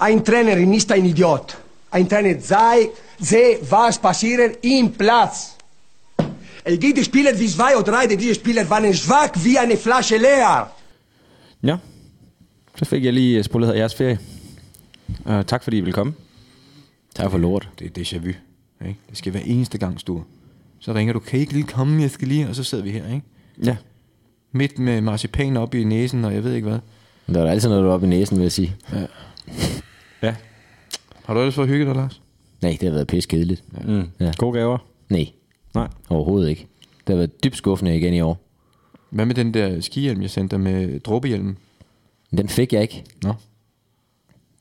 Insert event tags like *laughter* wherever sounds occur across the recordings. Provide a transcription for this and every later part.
Ein Trainerin ist ein Idiot. Ein Trainer sei, sehe, was passiert im Platz. Es gibt Spieler wie zwei oder drei, diese Spieler waren schwach wie eine Flasche leer. Ja, så fik jeg lige spoleret jeres ferie. Uh, tak fordi I ville komme. Tak for lort. Det er déjà vu. Ikke? Det skal være eneste gang, Sture. Så ringer du, kan I ikke lige komme, jeg skal lige, og så sidder vi her, ikke? Ja. Midt med marcipan op i næsen, og jeg ved ikke hvad. Der er altid noget oppe i næsen, vil jeg sige. Ja. Har du ellers fået hygget dig, Lars? Nej, det har været pisse kedeligt. Mm. Ja. Gode gaver? Nej, Nej. overhovedet ikke. Det har været dybt skuffende igen i år. Hvad med den der skihjelm, jeg sendte dig med dråbehjelmen? Den fik jeg ikke. Nå.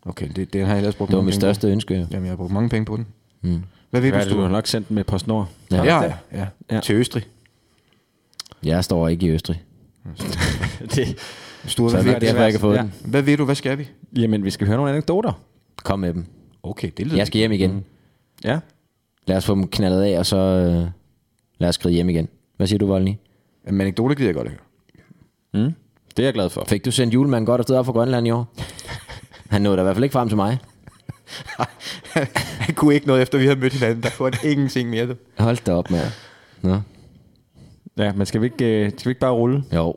Okay, det, den har jeg ellers brugt Det var mit største ønske. jo. På. Jamen, jeg har brugt mange penge på den. Mm. Hvad ved Hvad du, det, du har nok sendt den med PostNord? Ja. Ja, ja, ja. Ja. Til Østrig. Jeg står ikke i Østrig. *laughs* det. Sture, Så det er ved, derfor, jeg kan få Ja. den. hvad ved du, hvad skal vi? Jamen, vi skal høre nogle anekdoter. Kom med dem. Okay, det lyder Jeg skal hjem igen. Mm. Ja. Lad os få dem knaldet af, og så øh, lad os skride hjem igen. Hvad siger du, Volny? Jamen, anekdoter gider jeg godt at høre. Mm. Det er jeg glad for. Fik du sendt julemanden godt afsted op fra Grønland i år? *laughs* Han nåede da i hvert fald ikke frem til mig. Han kunne ikke noget, efter vi havde mødt hinanden. Der kunne han ingenting mere. Hold da op, mand. Nå, Ja, men skal vi ikke, øh, skal vi ikke bare rulle? jo.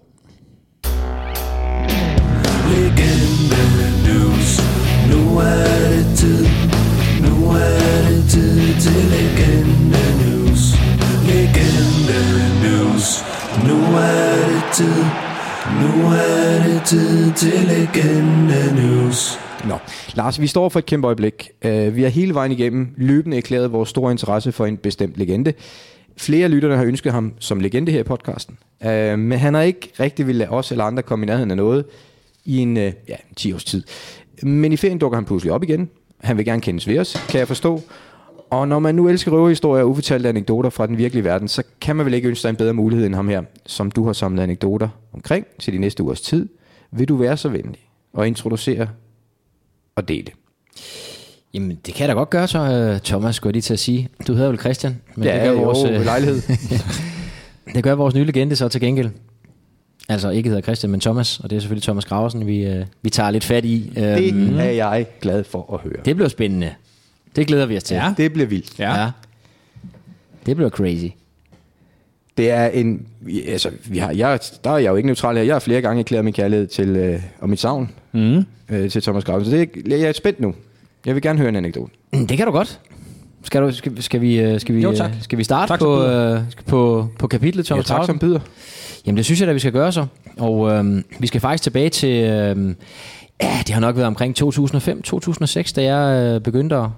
Nu er det tid. Nu er det tid til legende news. Legende news. Nu er det tid. Nu er det tid til legende news. Nå, Lars, vi står for et kæmpe øjeblik. Uh, vi har hele vejen igennem løbende erklæret vores store interesse for en bestemt legende. Flere lytterne har ønsket ham som legende her i podcasten. Uh, men han har ikke rigtig ville lade os eller andre komme i nærheden af noget i en uh, ja, 10 års tid. Men i ferien dukker han pludselig op igen. Han vil gerne kendes ved os, kan jeg forstå. Og når man nu elsker røverhistorier og ufortalte anekdoter fra den virkelige verden, så kan man vel ikke ønske sig en bedre mulighed end ham her, som du har samlet anekdoter omkring til de næste ugers tid. Vil du være så venlig og introducere og dele? Jamen, det kan jeg da godt gøre så, øh, Thomas, skulle jeg lige til at sige. Du hedder vel Christian? Men Ja, det gør jo, vores, ved lejlighed. *laughs* det gør vores nye legende så til gengæld. Altså ikke hedder Christian, men Thomas, og det er selvfølgelig Thomas Graversen, vi, øh, vi tager lidt fat i. Det Øhm, er jeg glad for at høre. det bliver spændende. Det glæder vi os til. Ja. Det bliver vildt. Ja. ja. Det bliver crazy. Det er en... Altså, vi har, jeg, der er jeg jo ikke neutral her. Jeg har flere gange erklæret min kærlighed til, øh, og mit savn Mm. øh, til Thomas Graven. Så det, er- jeg er spændt nu. Jeg vil gerne høre en anekdote. *clears throat* Det kan du godt. Skal, du, skal, skal, vi, øh, skal, vi, Jo, tak. øh, skal vi starte Tak, på, øh, på, på kapitlet, Thomas Ja, tak som Graversen? byder. Jamen det synes jeg da, vi skal gøre så. Og øh, vi skal faktisk tilbage til, øh, ja, det har nok været omkring 2005-2006, da jeg øh, begyndte at,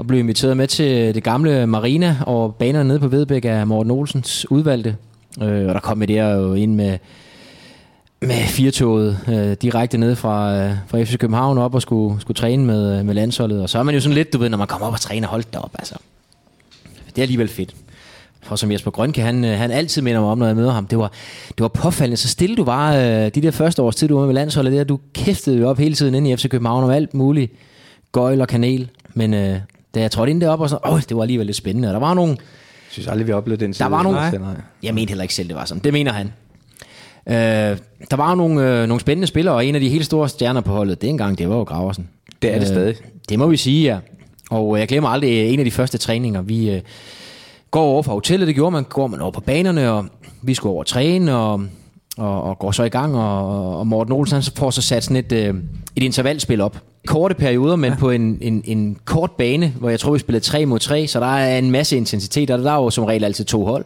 at blive inviteret med til det gamle Marina og banerne nede på Vedbæk af Morten Olsens udvalgte. Øh, og der kom jeg der jo ind med, med firetoget øh, direkte ned fra, øh, fra FC København op og skulle, skulle træne med, øh, med landsholdet. Og så er man jo sådan lidt, du ved, når man kommer op og træner, hold da op, altså. Det er alligevel fedt. For som Jesper Grønke, han, øh, han altid minder mig om, når jeg møder ham, det var, det var påfaldende. Så stille du var øh, de der første års tid, du var med landsholdet, der, du kæftede jo op hele tiden inde i FC København om alt muligt. Gøjl og kanel. Men øh, da jeg trådte ind deroppe, og så, åh, det var alligevel lidt spændende. Og der var nogle, Jeg synes aldrig, vi har oplevet den der var nogle, Nej. jeg mente heller ikke selv, det var sådan. Det mener han. Øh, der var nogle, øh, nogle spændende spillere, og en af de helt store stjerner på holdet, dengang, det var jo Graversen. Det er det stadig. Det må vi sige, ja. Og øh, jeg glemmer aldrig øh, en af de første træninger. Vi øh, går over fra hotellet, det gjorde man, går man over på banerne, og vi skulle over og træne, og, og, og går så i gang, og, og Morten Olsen han får så sat sådan et, øh, et intervalspil op. Korte perioder, men ja. på en, en, en kort bane, hvor jeg tror, vi spillede 3 mod 3, så der er en masse intensitet, og der er jo som regel altid to hold.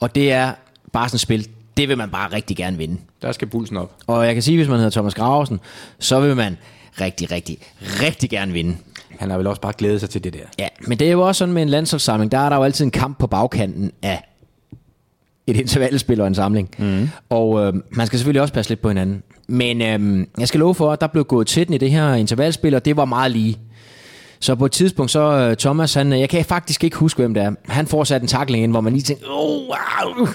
Og det er bare sådan et spil, det vil man bare rigtig gerne vinde. Der skal pulsen op. Og jeg kan sige, hvis man hedder Thomas Graversen, så vil man rigtig, rigtig, rigtig gerne vinde. Han har vel også bare glædet sig til det der. Ja, men det er jo også sådan med en landsholdssamling, der er der jo altid en kamp på bagkanten af et intervalspil og en samling. Mm. Og øh, man skal selvfølgelig også passe lidt på hinanden. Men øh, jeg skal love for, at der blev gået til den i det her intervalspil, og det var meget lige. Så på et tidspunkt, så øh, Thomas, han, øh, jeg kan faktisk ikke huske, hvem det er. Han får sat en takling ind, hvor man lige tænker, oh, wow.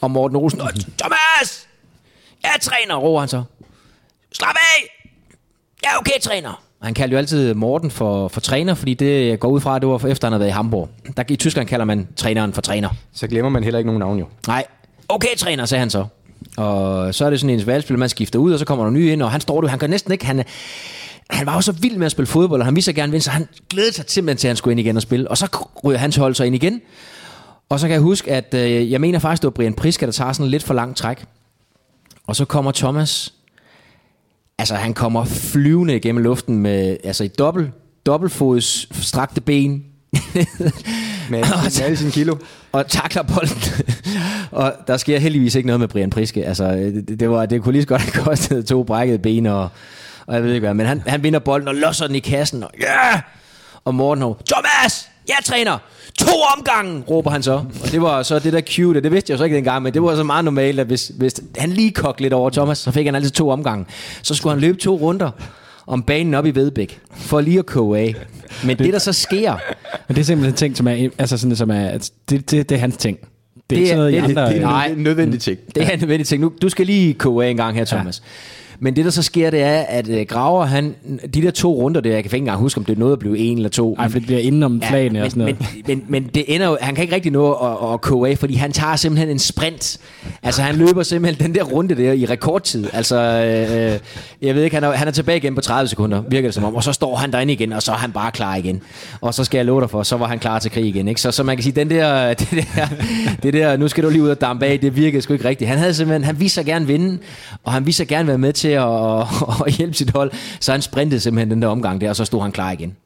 og Morten Olsen, "Åh, Thomas! Jeg er træner, råber han så. Slap af! Jeg er okay, træner. Han kaldte jo altid Morten for, for træner, fordi det går ud fra, at det var for efter, han havde været i Hamburg. Der, I Tyskland kalder man træneren for træner. Så glemmer man heller ikke nogen navn jo. Nej, okay træner, sagde han så. Og så er det sådan en valgspil, man skifter ud, og så kommer der nye ind, og han står du, han kan næsten ikke, han, han var jo så vild med at spille fodbold, og han ville så gerne vinde, så han glædede sig simpelthen til, at han skulle ind igen og spille. Og så ryger hans hold så ind igen. Og så kan jeg huske, at øh, jeg mener faktisk, det var Brian Priska, der tager sådan lidt for lang træk. Og så kommer Thomas, altså han kommer flyvende igennem luften med, altså i dobbelt, dobbeltfods strakte ben, *laughs* Med, med alle sine kilo. og takler bolden. og der sker heldigvis ikke noget med Brian Priske. Altså, det, det, var, det kunne lige så godt have kostet to brækkede ben, og, og jeg ved ikke hvad. Men han, han vinder bolden og losser den i kassen. Og, ja! og Morten har, Thomas! Jeg træner! To omgange, råber han så. Og det var så det der cute, det vidste jeg så ikke dengang, men det var så meget normalt, at hvis, hvis han lige kogte lidt over Thomas, så fik han altid to omgange. Så skulle han løbe to runder om banen op i Vedbæk, for lige at koge af. Men det, der så sker, Men det er simpelthen ting, som er, altså sådan, som er at det, det, det er hans ting. Det er Det ikke er- sådan noget, det andre... det er-. Det er en nødvendig ting. Det er en nødvendig ting. Nu, du skal lige koge af en gang her, Thomas. Ja. Men det, der så sker, det er, at øh, Graver, han, de der to runder der, jeg kan ikke engang huske, om det er noget at blive en eller to. Ej, for det bliver inden om flagene men, og sådan noget. Men, men, men det ender jo, han kan ikke rigtig nå at, at koge af, fordi han tager simpelthen en sprint. Altså han løber simpelthen den der runde der i rekordtid. Altså, øh, jeg ved ikke, han er, han er tilbage igen på 30 sekunder, virker det som om. Og så står han derinde igen, og så er han bare klar igen. Og så skal jeg love dig for, så var han klar til krig igen. Ikke? Så, så man kan sige, den der, *laughs* det der, det der, nu skal du lige ud og dampe af, det virkede sgu ikke rigtigt. Han havde simpelthen, han ville så gerne vinde, og han ville så gerne være med til at, *laughs* at hjælpe sit hold. Så han sprintede simpelthen den der omgang der, og så stod han klar igen.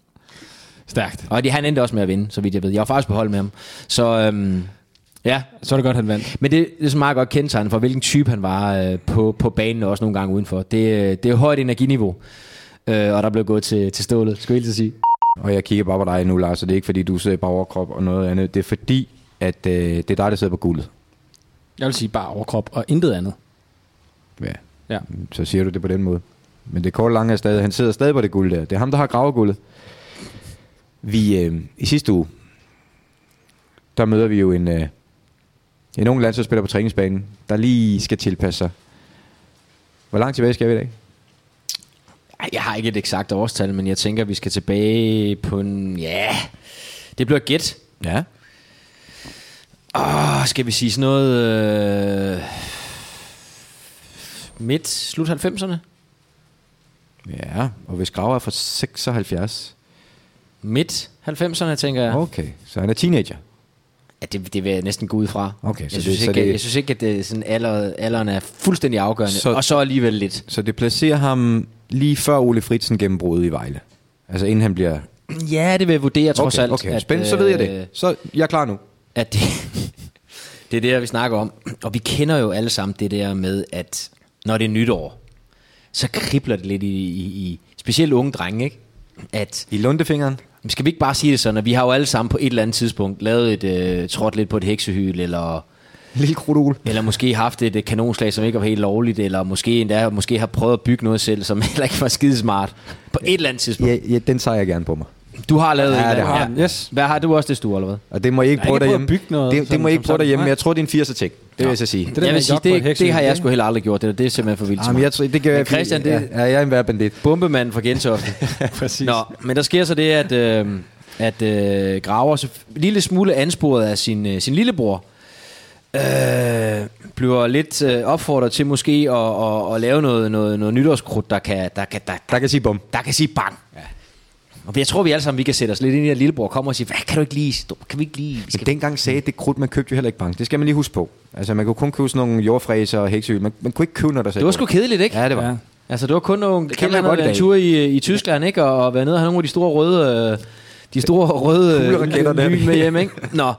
Stærkt. Og det, han endte også med at vinde, så vidt jeg ved. Jeg var faktisk på hold med ham. Så øhm, ja, Så er det godt, han vandt. men det, det er så meget godt kendetegn for, hvilken type han var øh, på, på banen og også nogle gange udenfor. Det, øh, det er højt energiniveau, øh, og der blev gået til, til stålet, skulle jeg helt sige. Og jeg kigger bare på dig nu, Lars, og det er ikke fordi, du ser bare overkrop og noget andet. Det er fordi, at øh, det er dig, der sidder på guldet. Jeg vil sige bare overkrop og intet andet. Ja. Ja. Så siger du det på den måde. Men det korte lange er stadig, han sidder stadig på det guld der. Det er ham, der har graveguldet. Vi, øh, i sidste uge, der møder vi jo en, øh, en ung landsholdsspiller på træningsbanen, der lige skal tilpasse sig. Hvor langt tilbage skal vi i dag? Jeg har ikke et eksakt årstal, men jeg tænker, vi skal tilbage på en... Ja, det bliver gæt. Ja. Åh, skal vi sige sådan noget... Øh, midt, slut 90'erne? Ja, og hvis Graver er fra 76. Midt 90'erne, tænker jeg. Okay, så han er teenager. Ja, det, det vil jeg næsten gå ud fra. Okay, så jeg, det- synes så ikke, det- jeg, synes ikke, at det er sådan alder, alderen er fuldstændig afgørende. Så- Så, og så alligevel lidt. Så det placerer ham lige før Ole Fritsen gennembruddet i Vejle. Altså inden han bliver... Ja, det vil jeg vurdere trods okay, alt. Okay, spændende, så ved jeg det. Så jeg er klar nu. At det, *laughs* det er det, vi snakker om. Og vi kender jo alle sammen det der med, at når det er nytår, så kribler det lidt i, i, i specielt unge drenge, ikke? At I lundefingeren. Skal vi ikke bare sige det sådan, at vi har jo alle sammen på et eller andet tidspunkt lavet et øh, trådt lidt på et heksehyl, eller, Lille krudul. eller måske haft et øh, kanonslag, som ikke var helt lovligt, eller måske endda måske har prøvet at bygge noget selv, som *laughs* heller ikke var skidesmart. På et eller andet tidspunkt. Ja, ja, den tager jeg gerne på mig. Du har lavet Ja, en, det har jeg. Yes. Hvad har du også det, Stu, eller hvad? Og det må I ikke prøve derhjemme. bygge noget det, det må I ikke prøve derhjemme, jeg tror, det er en 80'er ting. Det vil jeg så sige. Det der jeg vil sige, det, det har jeg sgu heller aldrig gjort. Det, det er simpelthen for vildt til Jamen, jeg, tror, det gør jeg, Christian, det- Ja, ja, jeg er en værd bandit. Bombemand fra Gentofte. *laughs* Præcis. Nå, men der sker så det, at, øh, at øh, Graver, så en lille smule ansporet af sin, øh, sin lillebror, øh, bliver lidt øh, opfordret til måske at, at, at lave noget, noget, noget nytårskrudt, der kan, der, kan, der, Der kan sige bum. der kan sige bang. Ja. Og jeg tror, vi alle sammen vi kan sætte os lidt ind i, at lillebror kommer og siger, hvad kan du ikke lige, kan vi ikke lige, Men skal dengang sagde det krudt, man købte jo heller ikke bank. Det skal man lige huske på. Altså, man kunne kun købe sådan nogle jordfræser og heksehyl. Man, man kunne ikke købe, når der sagde Det var sgu kedeligt, ikke? Ja, det var. Ja. Altså, det var kun nogle kan man kælder, godt en tur i, i Tyskland, ikke? Og, og være nede og have nogle af de store røde, øh, de store *laughs* røde øh, Kugleraketter der. med hjem, ikke? Nå.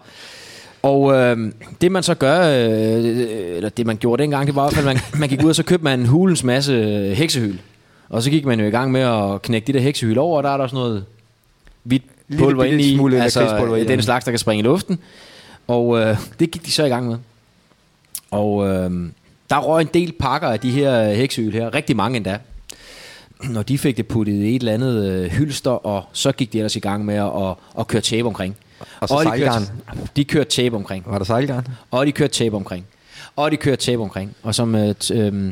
Og øh, det man så gør, øh, eller det man gjorde dengang, det var i hvert fald, man, man gik ud og så købte man en hulens masse øh, heksehyl. Og så gik man jo i gang med at knække de der heksehyl over, og der er der også noget hvidt pulver inde i, altså i, den ja. slags, der kan springe i luften. Og øh, det gik de så i gang med. Og øh, der røg en del pakker af de her heksehyl her, rigtig mange endda. Når de fik det puttet i et eller andet øh, hylster, og så gik de ellers i gang med at, at, at køre tape omkring. Og så de sejlgarn. kørte, de kørte tape omkring. Var der sejlgarn? Og de kørte tape omkring. Og de kørte tape omkring. Og som øh, øh,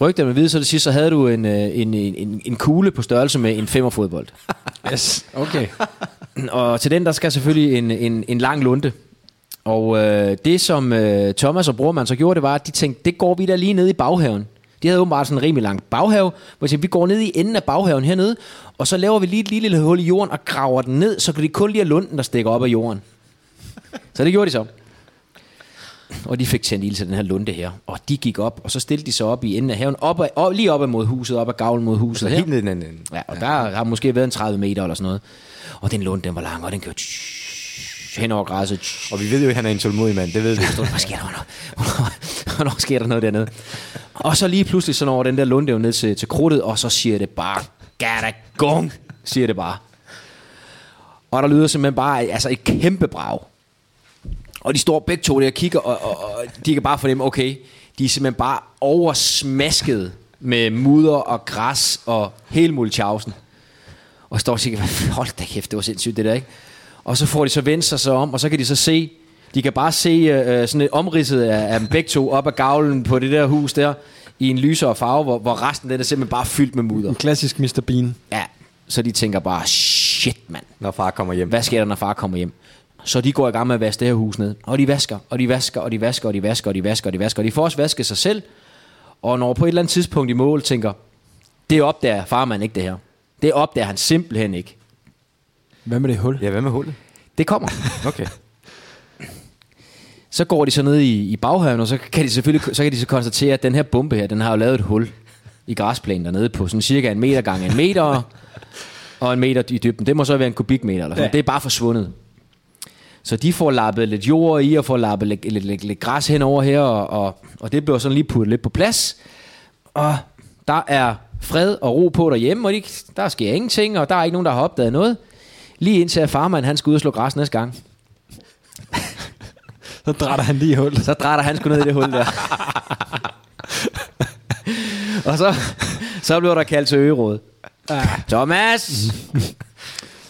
rygterne vil vide, så det sidste, så havde du en, øh, en, en, en, en kugle på størrelse med en femmerfodbold. *laughs* Yes, okay. *clears throat* Og til den, der skal selvfølgelig en, en, en lang lunte. Og øh, det, som øh, Thomas og Brormand så gjorde, det var, at de tænkte, det går vi da lige ned i baghaven. De havde åbenbart sådan en rimelig lang baghave, hvor de siger, vi går ned i enden af baghaven hernede, og så laver vi lige et lille, lille hul i jorden og graver den ned, så kan det kun lige have lunden, der stikker op af jorden. Så det gjorde de så. Og de fik tændt ild til den her lunde her. Og de gik op, og så stillede de sig op i enden af haven, op, ad, op, lige op ad mod huset, op ad gavlen mod huset her. Helt ned i den anden ende. Ja, og der har måske været en 30 meter eller sådan noget. Og den lund, den var lang, og den kørte hen over græsset. Og vi ved jo, at han er en tålmodig mand. Det ved vi. hvad sker der? Hvornår, hvornår, hvornår sker der noget dernede? Og så lige pludselig så når den der lunde jo ned til, til krudtet, og så siger det bare, gada gong, siger det bare. Og der lyder simpelthen bare altså et kæmpe brag. Og de står begge to der og kigger, og, og, og de kan bare fornemme, okay, de er simpelthen bare oversmasket med mudder og græs og hele multjavsen. Og står og siger, "Hvad- hold da kæft, det var sindssygt det der, ikke? Og så får de så vendt sig så om, og så kan de så se, de kan bare se øh, sådan et omridset af, af dem begge to op ad gavlen på det der hus der, i en lysere farve, hvor, hvor resten den er simpelthen bare fyldt med mudder. En klassisk Mr. Bean. Ja, så de tænker bare, shit mand, Når far kommer hjem. hvad sker der, når far kommer hjem? Så de går i gang med at vaske det her hus ned. Og de vasker, og de vasker, og de vasker, og de vasker, og de vasker, og de vasker. Og de får også vasket sig selv. Og når på et eller andet tidspunkt i mål tænker, det opdager farmand ikke det her. Det opdager han simpelthen ikke. Hvad med det hul? Ja, hvad med hullet? Det kommer. *laughs* Okay. Så går de så ned i, i baghaven, og så kan de selvfølgelig så kan de så konstatere, at den her bombe her, den har jo lavet et hul i græsplænen dernede på sådan cirka en meter gange en meter, *laughs* og en meter i dybden. Det må så være en kubikmeter eller sådan. Ja. Ja. Det er bare forsvundet. Så de får lappet lidt jord i, og får lappet lidt, lidt, lidt, lidt græs henover her, og, og, og det bliver sådan lige puttet lidt på plads. Og der er fred og ro på derhjemme, og de, der sker ingenting, og der er ikke nogen, der har opdaget noget. Lige indtil at farmand, han skal ud og slå græs næste gang. Så drætter han lige hullet. Så drætter han sgu ned i det hul der. og så, så bliver der kaldt til øgeråd. Thomas!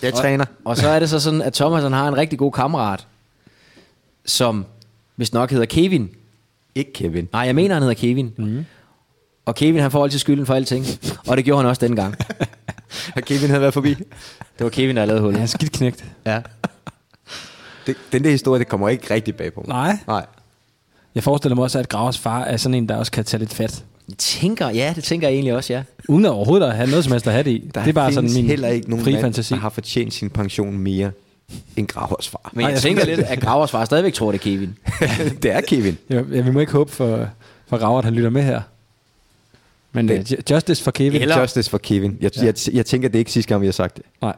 Jeg træner. Og så er det så sådan, at Thomas han har en rigtig god kammerat, som hvis nok hedder Kevin. Ikke Kevin. Nej, jeg mener, han hedder Kevin. Mm. Og Kevin, han får altid skylden for alting. Og det gjorde han også denne gang. *laughs* Og Kevin havde været forbi. Det var Kevin, der lavede hullet. Han er skidt knægt. Ja. Det, den der historie, det kommer ikke rigtig bag på mig. Nej. Nej. Jeg forestiller mig også, at Gravers far er sådan en, der også kan tage lidt fat. Jeg tænker, ja, det tænker jeg egentlig også, ja. Uden at overhovedet at have noget som helst at have det i. Der det er bare sådan min heller ikke nogen fri mand, fantasi. der har fortjent sin pension mere end Gravers far. Men Nej, jeg jeg tænker lidt, at Gravers far stadigvæk tror, det er Kevin. *laughs* det er Kevin. Ja, vi må ikke håbe for, for Graver, at han lytter med her. Men Det- uh, justice for Kevin. Eller- Justice for Kevin. Jeg, Ja. jeg, jeg tænker, det er ikke sidste gang, vi har sagt det. Nej.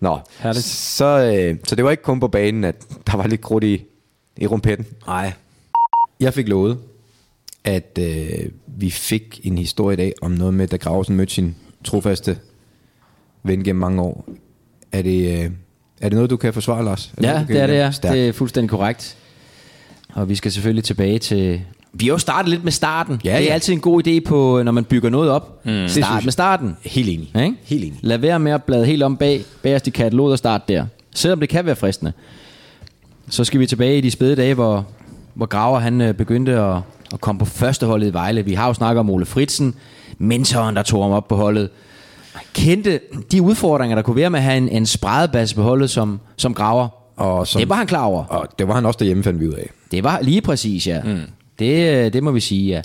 Nå, Herligt. Så, øh, så det var ikke kun på banen, at der var lidt krudt i, i rumpetten. Nej. Jeg fik lovet, at øh, vi fik en historie i dag om noget med, da Graversen mødte sin trofaste ven gennem mange år. Er det, øh, er det noget, du kan forsvare, Lars? Ja, noget, det er det, ja. Det er fuldstændig korrekt. Og vi skal selvfølgelig tilbage til... Vi har jo startet lidt med starten. Ja, det er ja. altid en god idé, på, når man bygger noget op. Mm. Start med starten. Helt enig. Ja, ikke? Helt enig. Lad være med at blade helt om bag, bagerst i kataloget og start der. Selvom det kan være fristende. Så skal vi tilbage i de spæde dage, hvor, hvor Graver han øh, begyndte at, at komme på førsteholdet i Vejle. Vi har jo snakket om Ole Fritsen, mentoren, der tog ham op på holdet. Kendte de udfordringer, der kunne være med at have en, en spredebasse på holdet som, som Graver. Og som, Det var han klar over. Og det var han også derhjemme, fandt vi ud af. Det var lige præcis, ja. Mm. Det, øh, det må vi sige, ja.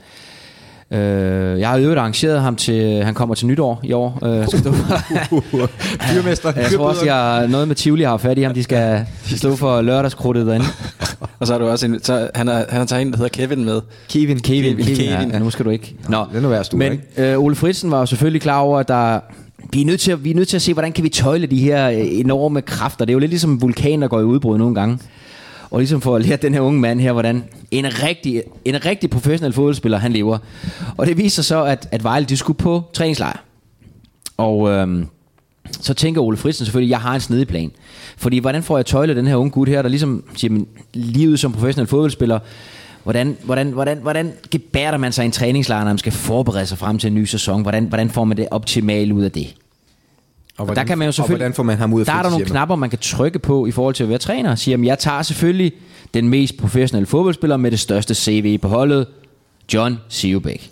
Øh, jeg har øvrigt arrangeret ham til, han kommer til nytår i år. Øh, skal stå for, *laughs* Fyrmester. jeg tror også, jeg noget med Tivoli har fat i ham. De skal *laughs* stå for lørdagskrudtet derinde. *laughs* Og så har du også en, så han har, han har taget en, der hedder Kevin med. Kevin. Kevin, Kevin, Kevin. Ja, nu skal du ikke. Nå, det er værst, Men ikke? øh, Ole Fritsen var jo selvfølgelig klar over, at der, vi, er nødt til at, vi er nødt til at se, hvordan kan vi tøjle de her øh, enorme kræfter. Det er jo lidt ligesom vulkaner, der går i udbrud nogle gange. Og ligesom for at lære den her unge mand her, hvordan en rigtig, en rigtig professionel fodboldspiller, han lever. Og det viser så, at, at Vejle, de skulle på træningslejr. Og øhm, så tænker Ole Fritsen selvfølgelig, jeg har en snedig plan. Fordi hvordan får jeg tøjlet den her unge gut her, der ligesom siger, men, livet som professionel fodboldspiller, hvordan, hvordan, hvordan, hvordan gebærder man sig i en træningslejr, når man skal forberede sig frem til en ny sæson? Hvordan, hvordan får man det optimale ud af det? Og der kan man jo og selvfølgelig, hvordan får man ham ud af Der er der nogle knapper, man kan trykke på i forhold til at være træner. Siger, jamen, jeg tager selvfølgelig den mest professionelle fodboldspiller med det største CV på holdet, John Sivbæk.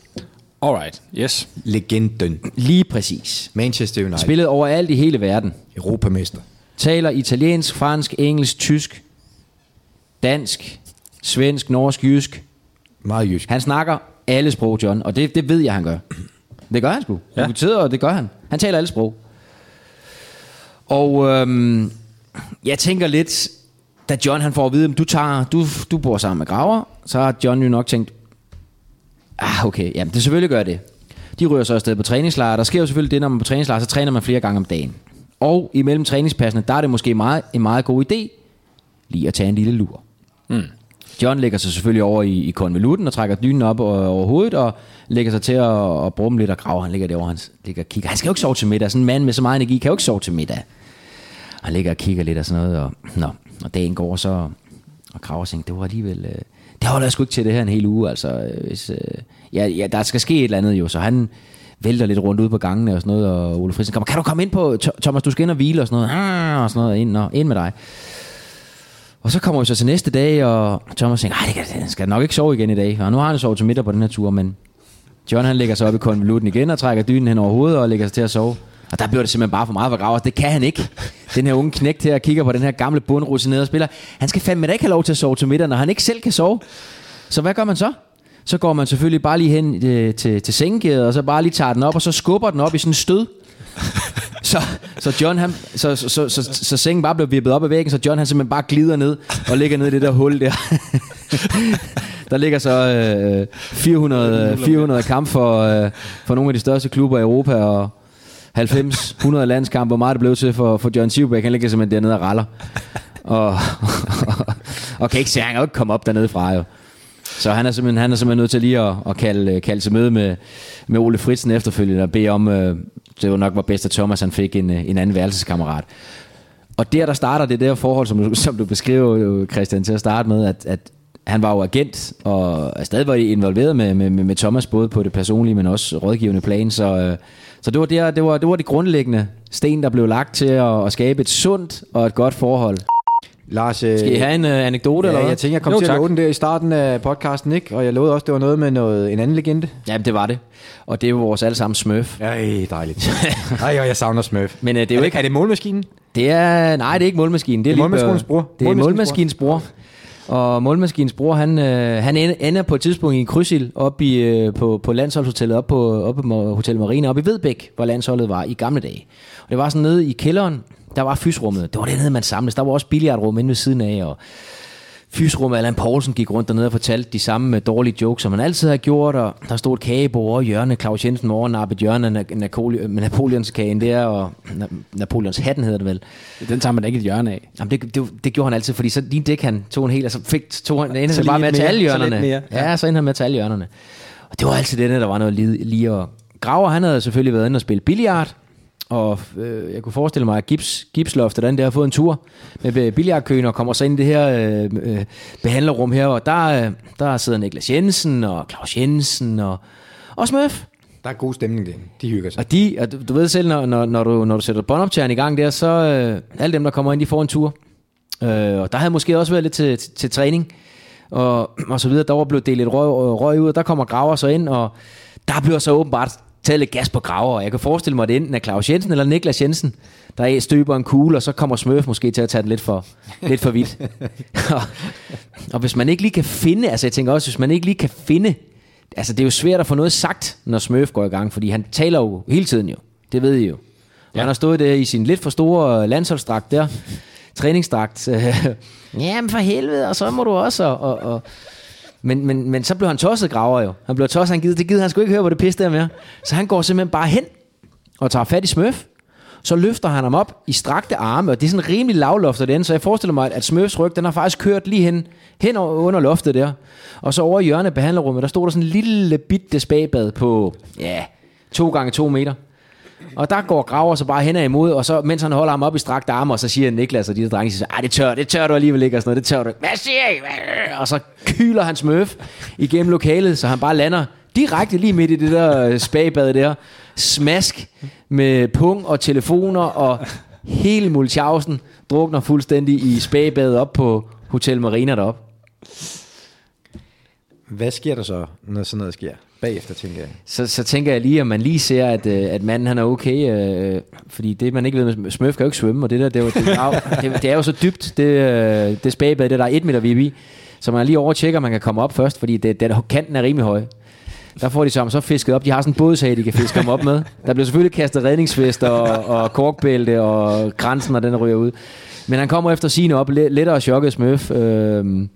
Alright, yes. Legenden. Lige præcis. Manchester United. Spillet overalt i hele verden. Europamester. Taler italiensk, fransk, engelsk, tysk, dansk, svensk, norsk, jysk. Meget jysk. Han snakker alle sprog, John. Og det, det ved jeg, han gør. Det gør han sgu. Ja. Det og det gør han. Han taler alle sprog. Og øhm, jeg tænker lidt, da John han får at vide, at du, tager, du, du bor sammen med Graver, så har John jo nok tænkt, ah okay, jamen det selvfølgelig gør det. De ryger så afsted på træningslejr. Der sker jo selvfølgelig det, når man er på træningslejr, så træner man flere gange om dagen. Og imellem træningspassene, der er det måske meget, en meget god idé lige at tage en lille lur. Mm. John lægger sig selvfølgelig over i, i konvolutten og trækker dynen op over, over hovedet og lægger sig til at, at brumme lidt og grave. Han ligger derovre, han ligger og kigger. Han skal jo ikke sove til middag. Sådan en mand med så meget energi kan jo ikke sove til middag. Han ligger og kigger lidt og sådan noget, og, nå, og dagen går så, og Kraver tænker, det var alligevel, øh, det holder jeg sgu ikke til det her en hel uge, altså, øh, hvis, øh, ja, ja, der skal ske et eller andet jo, så han vælter lidt rundt ude på gangene og sådan noget, og Ole Friisen kommer, kan du komme ind på, Thomas, du skal ind og hvile og sådan noget, ah, og sådan noget, ind, og, ind med dig. Og så kommer vi så til næste dag, og Thomas tænker, nej, det skal nok ikke sove igen i dag, og nu har han sovet til middag på den her tur, men John han lægger sig op i konvolutten igen og trækker dynen hen over hovedet og lægger sig til at sove. Og der bliver det simpelthen bare for meget for Graver. Det kan han ikke. Den her unge knægt her kigger på den her gamle bundrutinerede spiller. Han skal fandme da ikke have lov til at sove til middag, når han ikke selv kan sove. Så hvad gør man så? Så går man selvfølgelig bare lige hen øh, til, til sengegæret, og så bare lige tager den op, og så skubber den op i sådan en stød. Så, så John han, så, så, så, så, så sengen bare bliver vippet op ad væggen, så John han simpelthen bare glider ned og ligger ned i det der hul der. der ligger så øh, 400, 400 kamp for, øh, for nogle af de største klubber i Europa, og 90-100 landskampe, hvor meget det blev til for, for John Sivbæk. Han ligger simpelthen dernede og raller. Og, og, og kan ikke se, han kan jo ikke komme op dernede fra jo. Så han er simpelthen, han er simpelthen nødt til lige at, at kalde, kalde til møde med, med Ole Fritsen efterfølgende og bede om, øh, det var nok var bedst, at Thomas han fik en, øh, en anden værelseskammerat. Og der, der starter det der forhold, som du, som du beskriver, jo, Christian, til at starte med, at, at han var jo agent, og er stadig var involveret med, med, med, med Thomas, både på det personlige, men også rådgivende plan, så, øh, så det, var der, det, var, det var de grundlæggende sten, der blev lagt til at, at skabe et sundt og et godt forhold. Lars, øh, Skal I have en uh, anekdote, ja, eller hvad? jeg tænker, jeg kom Jo, til at tak. love den der i starten af podcasten, ikke? Og jeg lovede også, det var noget med noget, en anden legende. Ja, det var det. Og det er jo vores allesammen smøf. Ej, dejligt. Ej, og jeg savner Smurf. Men uh, det er jo Er det, ikke... er det målmaskinen? Det er, nej, det er ikke målmaskinen. Det er, Det er målmaskinens bror. Det er målmaskinens bror. Og målmaskinens bror, han, øh, han ender- på et tidspunkt i en krydsild op i, øh, på, på landsholdshotellet, op på, op på Hotel Marina, op i Vedbæk, hvor landsholdet var i gamle dage. Og det var sådan nede i kælderen, der var fysrummet. Det var det, man samledes. Der var også billiardrum inde ved siden af, og fysrummet, Allan Poulsen gik rundt dernede og fortalte de samme øh, dårlige jokes, som han altid har gjort, og der stod et kagebord over i hjørnet, Claus Jensen overnappet hjørnet af Napole- Napoleonskagen der, og Na- Napoleons hatten hedder det vel. Den tager man da ikke et hjørne af. Jamen det, det, det, gjorde han altid, fordi så lige det han tog en hel, altså fik, tog han, endte Så han bare med at tage alle så hjørnerne. mere, ja. ja, så endte han med at tage alle hjørnerne. Og det var altid det, der var noget lige, lige at... Graver, han havde selvfølgelig været inde og spille billiard, og øh, jeg kunne forestille mig, at gips, gipsloftet, den der har fået en tur med billiardkøen, og kommer så ind i det her øh, øh, behandlerrum her, og der, øh, der sidder Niklas Jensen, og Claus Jensen, og, og Smøf. Der er god stemning der. De hygger sig. Og de, og du, du ved selv, når, når, når, du, når du sætter båndoptageren i gang der, så øh, alle dem, der kommer ind, de får en tur. Øh, og der havde måske også været lidt til, til, til træning, og, og så videre. Der var blevet delt lidt røg, røg ud, og der kommer Graver så ind, og der bliver så åbenbart taget lidt gas på Graver. Og jeg kan forestille mig, at det enten er Claus Jensen eller Niklas Jensen, der er støber en kugle, og så kommer Smøf måske til at tage den lidt for, lidt for vidt. *laughs* og, og hvis man ikke lige kan finde, altså jeg tænker også, hvis man ikke lige kan finde, altså det er jo svært at få noget sagt, når Smøf går i gang, fordi han taler jo hele tiden jo. Det ved I jo. Ja. Han har stået der i sin lidt for store landsholdsdragt der, træningsdragt. *laughs* Jamen for helvede, og så må du også, og, og, og men, men, men så blev han tosset graver jo. Han blev tosset, han gider, det gider han skulle ikke høre, hvor det pisse der mere. Så han går simpelthen bare hen og tager fat i Smurf. Så løfter han ham op i strakte arme, og det er sådan rimelig lavloftet den, så jeg forestiller mig, at Smurfs ryg, den har faktisk kørt lige hen, hen under loftet der. Og så over i hjørnet af behandlerrummet, der stod der sådan en lille bitte spabad på, ja, to gange to meter. Og der går Graver så bare hen imod, og så, mens han holder ham op i strakt arme, og så siger Niklas og de der drenge, siger, det tør, det tør du alligevel ikke, og sådan noget, det tør du ikke. Hvad siger I? Og så kyler han smøf igennem lokalet, så han bare lander direkte lige midt i det der øh, spagbad der. Smask med pung og telefoner, og hele Mulchausen drukner fuldstændig i spagbadet op på Hotel Marina derop. Hvad sker der så, når sådan noget sker? Bagefter, tænker jeg. så, så tænker jeg lige, om man lige ser, at, øh, at manden han er okay, øh, fordi det man ikke ved med kan jo ikke svømme, og det der, det er jo, det er, jo- det, det er jo så dybt, det, øh, det spabad, det der er et meter vip i, så man lige overtjekker, at man kan komme op først, fordi det, det, kanten er rimelig høj. Der får de sammen så fisket op. De har sådan en bådshag, de kan fiske ham op med. Der bliver selvfølgelig kastet redningsvest og, og korkbælte, og grænsen, og den ryger ud. Men han kommer efter sine op, lettere chokket smøf. Øh,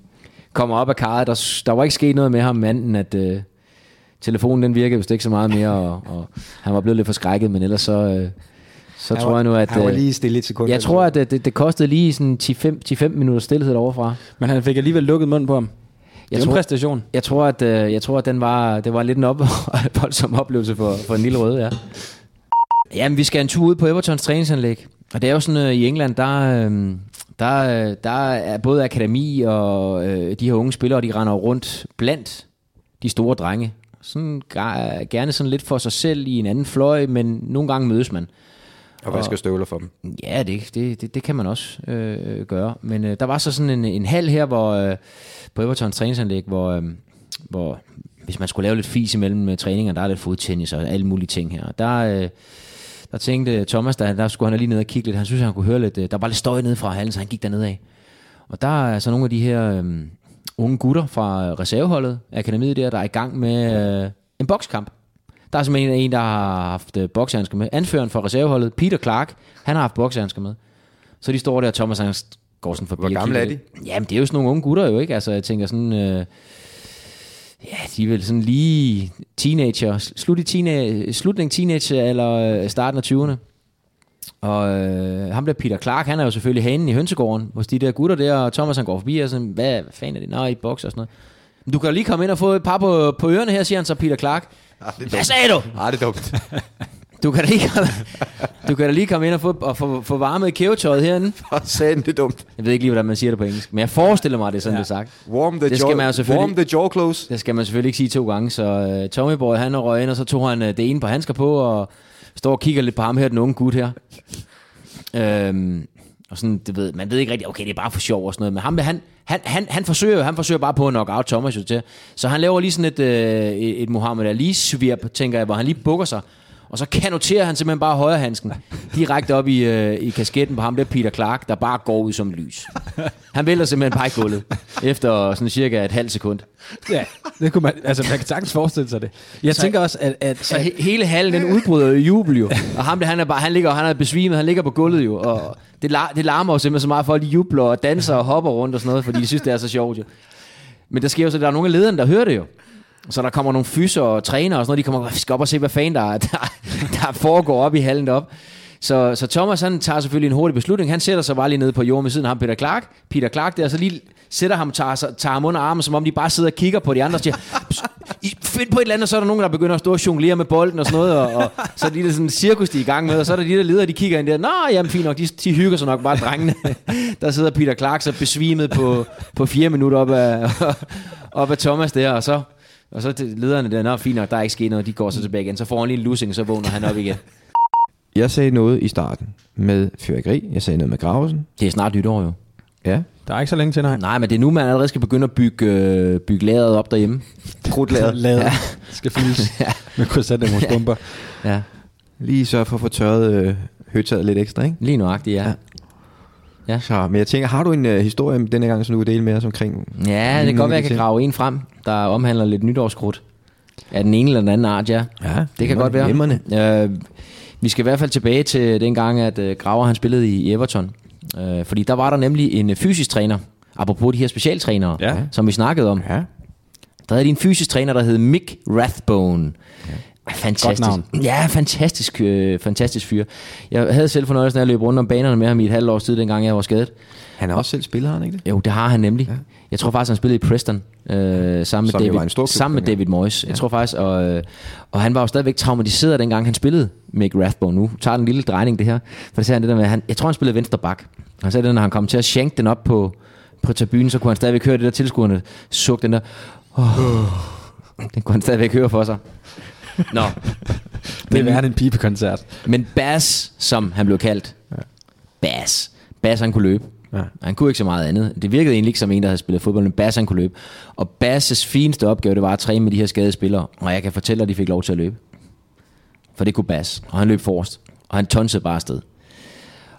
kommer op af karret. Der, der var ikke sket noget med ham, manden, at øh, telefonen den virkede vist ikke så meget mere, og, og han var blevet lidt forskrækket, men ellers så, øh, så Han tror var- jeg nu, at... Han var øh, lige stille et sekund. jeg tror, at det, det, det kostede lige sådan 10-5 10-5 minutter stillhed overfra. Men han fik alligevel lukket munden på ham. Det Jeg er jo en tror, præstation. jeg tror, at, øh, jeg tror, at den var, det var lidt en op, *laughs* voldsom oplevelse for, for en lille røde, ja. Jamen, vi skal en tur ud på Evertons træningsanlæg. Og det er jo sådan, øh, i England, der, øh, der, øh, der er både akademi og øh, de her unge spillere, de render rundt blandt de store drenge. Sådan, gerne sådan lidt for sig selv i en anden fløj, men nogle gange mødes man. Og vasker støvler for dem. Ja, det, det, det, det kan man også øh, gøre. Men øh, der var så sådan en, en hal her, hvor øh, på Evertons træningsanlæg, hvor, øh, hvor hvis man skulle lave lidt fis imellem øh, træninger, der er lidt fodtennis og alle mulige ting her. Der, øh, der tænkte Thomas, der, der skulle han lige ned og kigge lidt. Han synes, han kunne høre lidt. Øh, der var lidt støj nede fra hallen, så han gik derned af. Og der er så nogle af de her øh, unge gutter fra reserveholdet, akademiet der, der er i gang med øh, en bokskamp. Der er simpelthen en, der har haft øh, boksehandsker med. Anføreren for reserveholdet, Peter Clark, han har haft boksehandsker med. Så de står der, og Thomas han går sådan forbi. Hvor gamle er lidt. Jamen, det er jo sådan nogle unge gutter jo, ikke? Altså, jeg tænker sådan... Øh, ja, de er vel sådan lige teenager, slut i teenage, slutning teenager eller øh, starten af 20'erne. Og øh, ham der Peter Clark, han er jo selvfølgelig hanen i hønsegården hos de der gutter der, og Thomas han går forbi og sådan, hvad, hvad fanden er det? Nå, i boks og sådan noget. Men du kan lige komme ind og få et par på, på ørerne her, siger han så Peter Clark. Hvad sagde du? Ah, det er dumt. *laughs* Du kan da lige komme, du kan da lige komme ind og få, og få, få varmet kævetøjet herinde. *laughs* Og sagde det er dumt. Jeg ved ikke lige, hvordan man siger det på engelsk, men jeg forestiller mig, det er sådan, ja. det er sagt. Warm the, Det skal jaw, man jo warm the jaw close. Det skal man selvfølgelig ikke sige to gange, så uh, Tommy Boy, han røg ind, og så tog han uh, det ene på handsker på, og står og kigger lidt på ham her, den unge gut her. Øhm, og sådan, det ved, man ved ikke rigtigt, okay, det er bare for sjov og sådan noget, men ham, han, han, han, han, forsøger, han forsøger bare på at knock out Thomas jo til. Så han laver lige sådan et, øh, et, et Muhammad Ali svirp, tænker jeg, hvor han lige bukker sig, og så kanoterer han simpelthen bare højrehandsken direkte op i, øh, i kasketten på ham der Peter Clark, der bare går ud som lys. Han vælter simpelthen bare i gulvet, efter sådan cirka et halvt sekund. Ja, det kunne man, altså man kan sagtens forestille sig det. Jeg Så- tænker også, at, at, Så at he- hele hallen, den udbryder i jubel jo. Og ham, der, han er bare, han ligger, han er besvimet, han ligger på gulvet jo. Og det, lar, det larmer jo simpelthen så meget, folk de jubler og danser og hopper rundt og sådan noget, fordi de synes, det er så sjovt jo. Men der sker jo så, at der er nogle af lederne, der hører det jo. Så der kommer nogle fyser og træner og sådan noget, de kommer vi skal op og se, hvad fanden der, er, *laughs* der, der foregår op i hallen op. Så, så Thomas han tager selvfølgelig en hurtig beslutning. Han sætter sig bare lige nede på jorden ved siden af ham, Peter Clark. Peter Clark der, så lige sætter ham, tager, tager ham under armen, som om de bare sidder og kigger på de andre og siger, "I- find på et eller andet, og så er der nogen, der begynder at stå og jonglere med bolden og sådan noget, og, og så er det sådan en cirkus, de er i gang med, og så er der de der ledere, de kigger ind der, nå, jamen fint nok, de, de hygger sig nok bare, drengene. *laughs* der sidder Peter Clark så besvimet på, på fire minutter op af, *laughs* op af Thomas der, og så, og så til lederne der, nå, fint nok, der er ikke sket noget, de går så tilbage igen, så får han lige en losing, og så vågner han op igen. *laughs* Jeg sagde noget i starten med fyrværkeri. Jeg sagde noget med Gravesen. Det er snart nytår jo. Ja. der er ikke så længe til, nej. Nej, men det er nu, man allerede skal begynde at bygge, øh, bygge lageret op derhjemme. *laughs* Krudtlæret. *laughs* Lavet. Ja. Skal fyldes Ja. med krydsatdemosbomber. Ja, Lige sørge for at få tørret øh, høtaget lidt ekstra, ikke? lige nuagtigt, ja. Ja. Så, men jeg tænker, har du en øh, historie denne gang, som du vil dele med os omkring? Ja, det kan godt være, jeg kan ting? grave en frem, der omhandler lidt nytårskrudt. Af den ene eller den anden art, ja. Ja, Det kan godt være. Glimrende. Øh, vi skal i hvert fald tilbage til den gang, at øh, Graver han spillede i Everton. Øh, fordi der var der nemlig en øh, fysisk træner, apropos de her specialtrænere, Ja. som vi snakkede om. Ja. Der havde de en fysisk træner, der hed Mick Rathbone. Fantastisk. Godt navn. Ja, fantastisk, øh, fantastisk fyr. Jeg havde selv fornøjelsen af at løbe rundt om banerne med ham i et halvt års tid, dengang jeg var skadet. Han er også selv spiller, har han ikke det? Jo, det har han nemlig. Ja. Jeg tror faktisk, han spillede i Preston øh, sammen, med David, klub sammen med. David Moyes. Ja. Jeg tror faktisk, og, øh, og han var jo stadigvæk traumatiseret, dengang han spillede Mick Rathbone. Nu tager den en lille drejning, det her. For det sagde han det der med, han, jeg tror, han spillede venstre bak. Han sagde det, når han kom til at shank den op på, på tribunen, så kunne han stadigvæk høre det der tilskuerne suk den der. Oh, den kunne han stadigvæk høre for sig. Nå, *laughs* Det er værre en pibekoncert. men Bass, som han blev kaldt. Bass. Bass, han kunne løbe. Ja. Han kunne ikke så meget andet. Det virkede egentlig ikke som en, der havde spillet fodbold, men Bass, han kunne løbe. Og Bass' fineste opgave, det var at træne med de her skadede spillere. Og jeg kan fortælle, at de fik lov til at løbe. For det kunne Bass. Og han løb forrest. Og han tonsede bare afsted.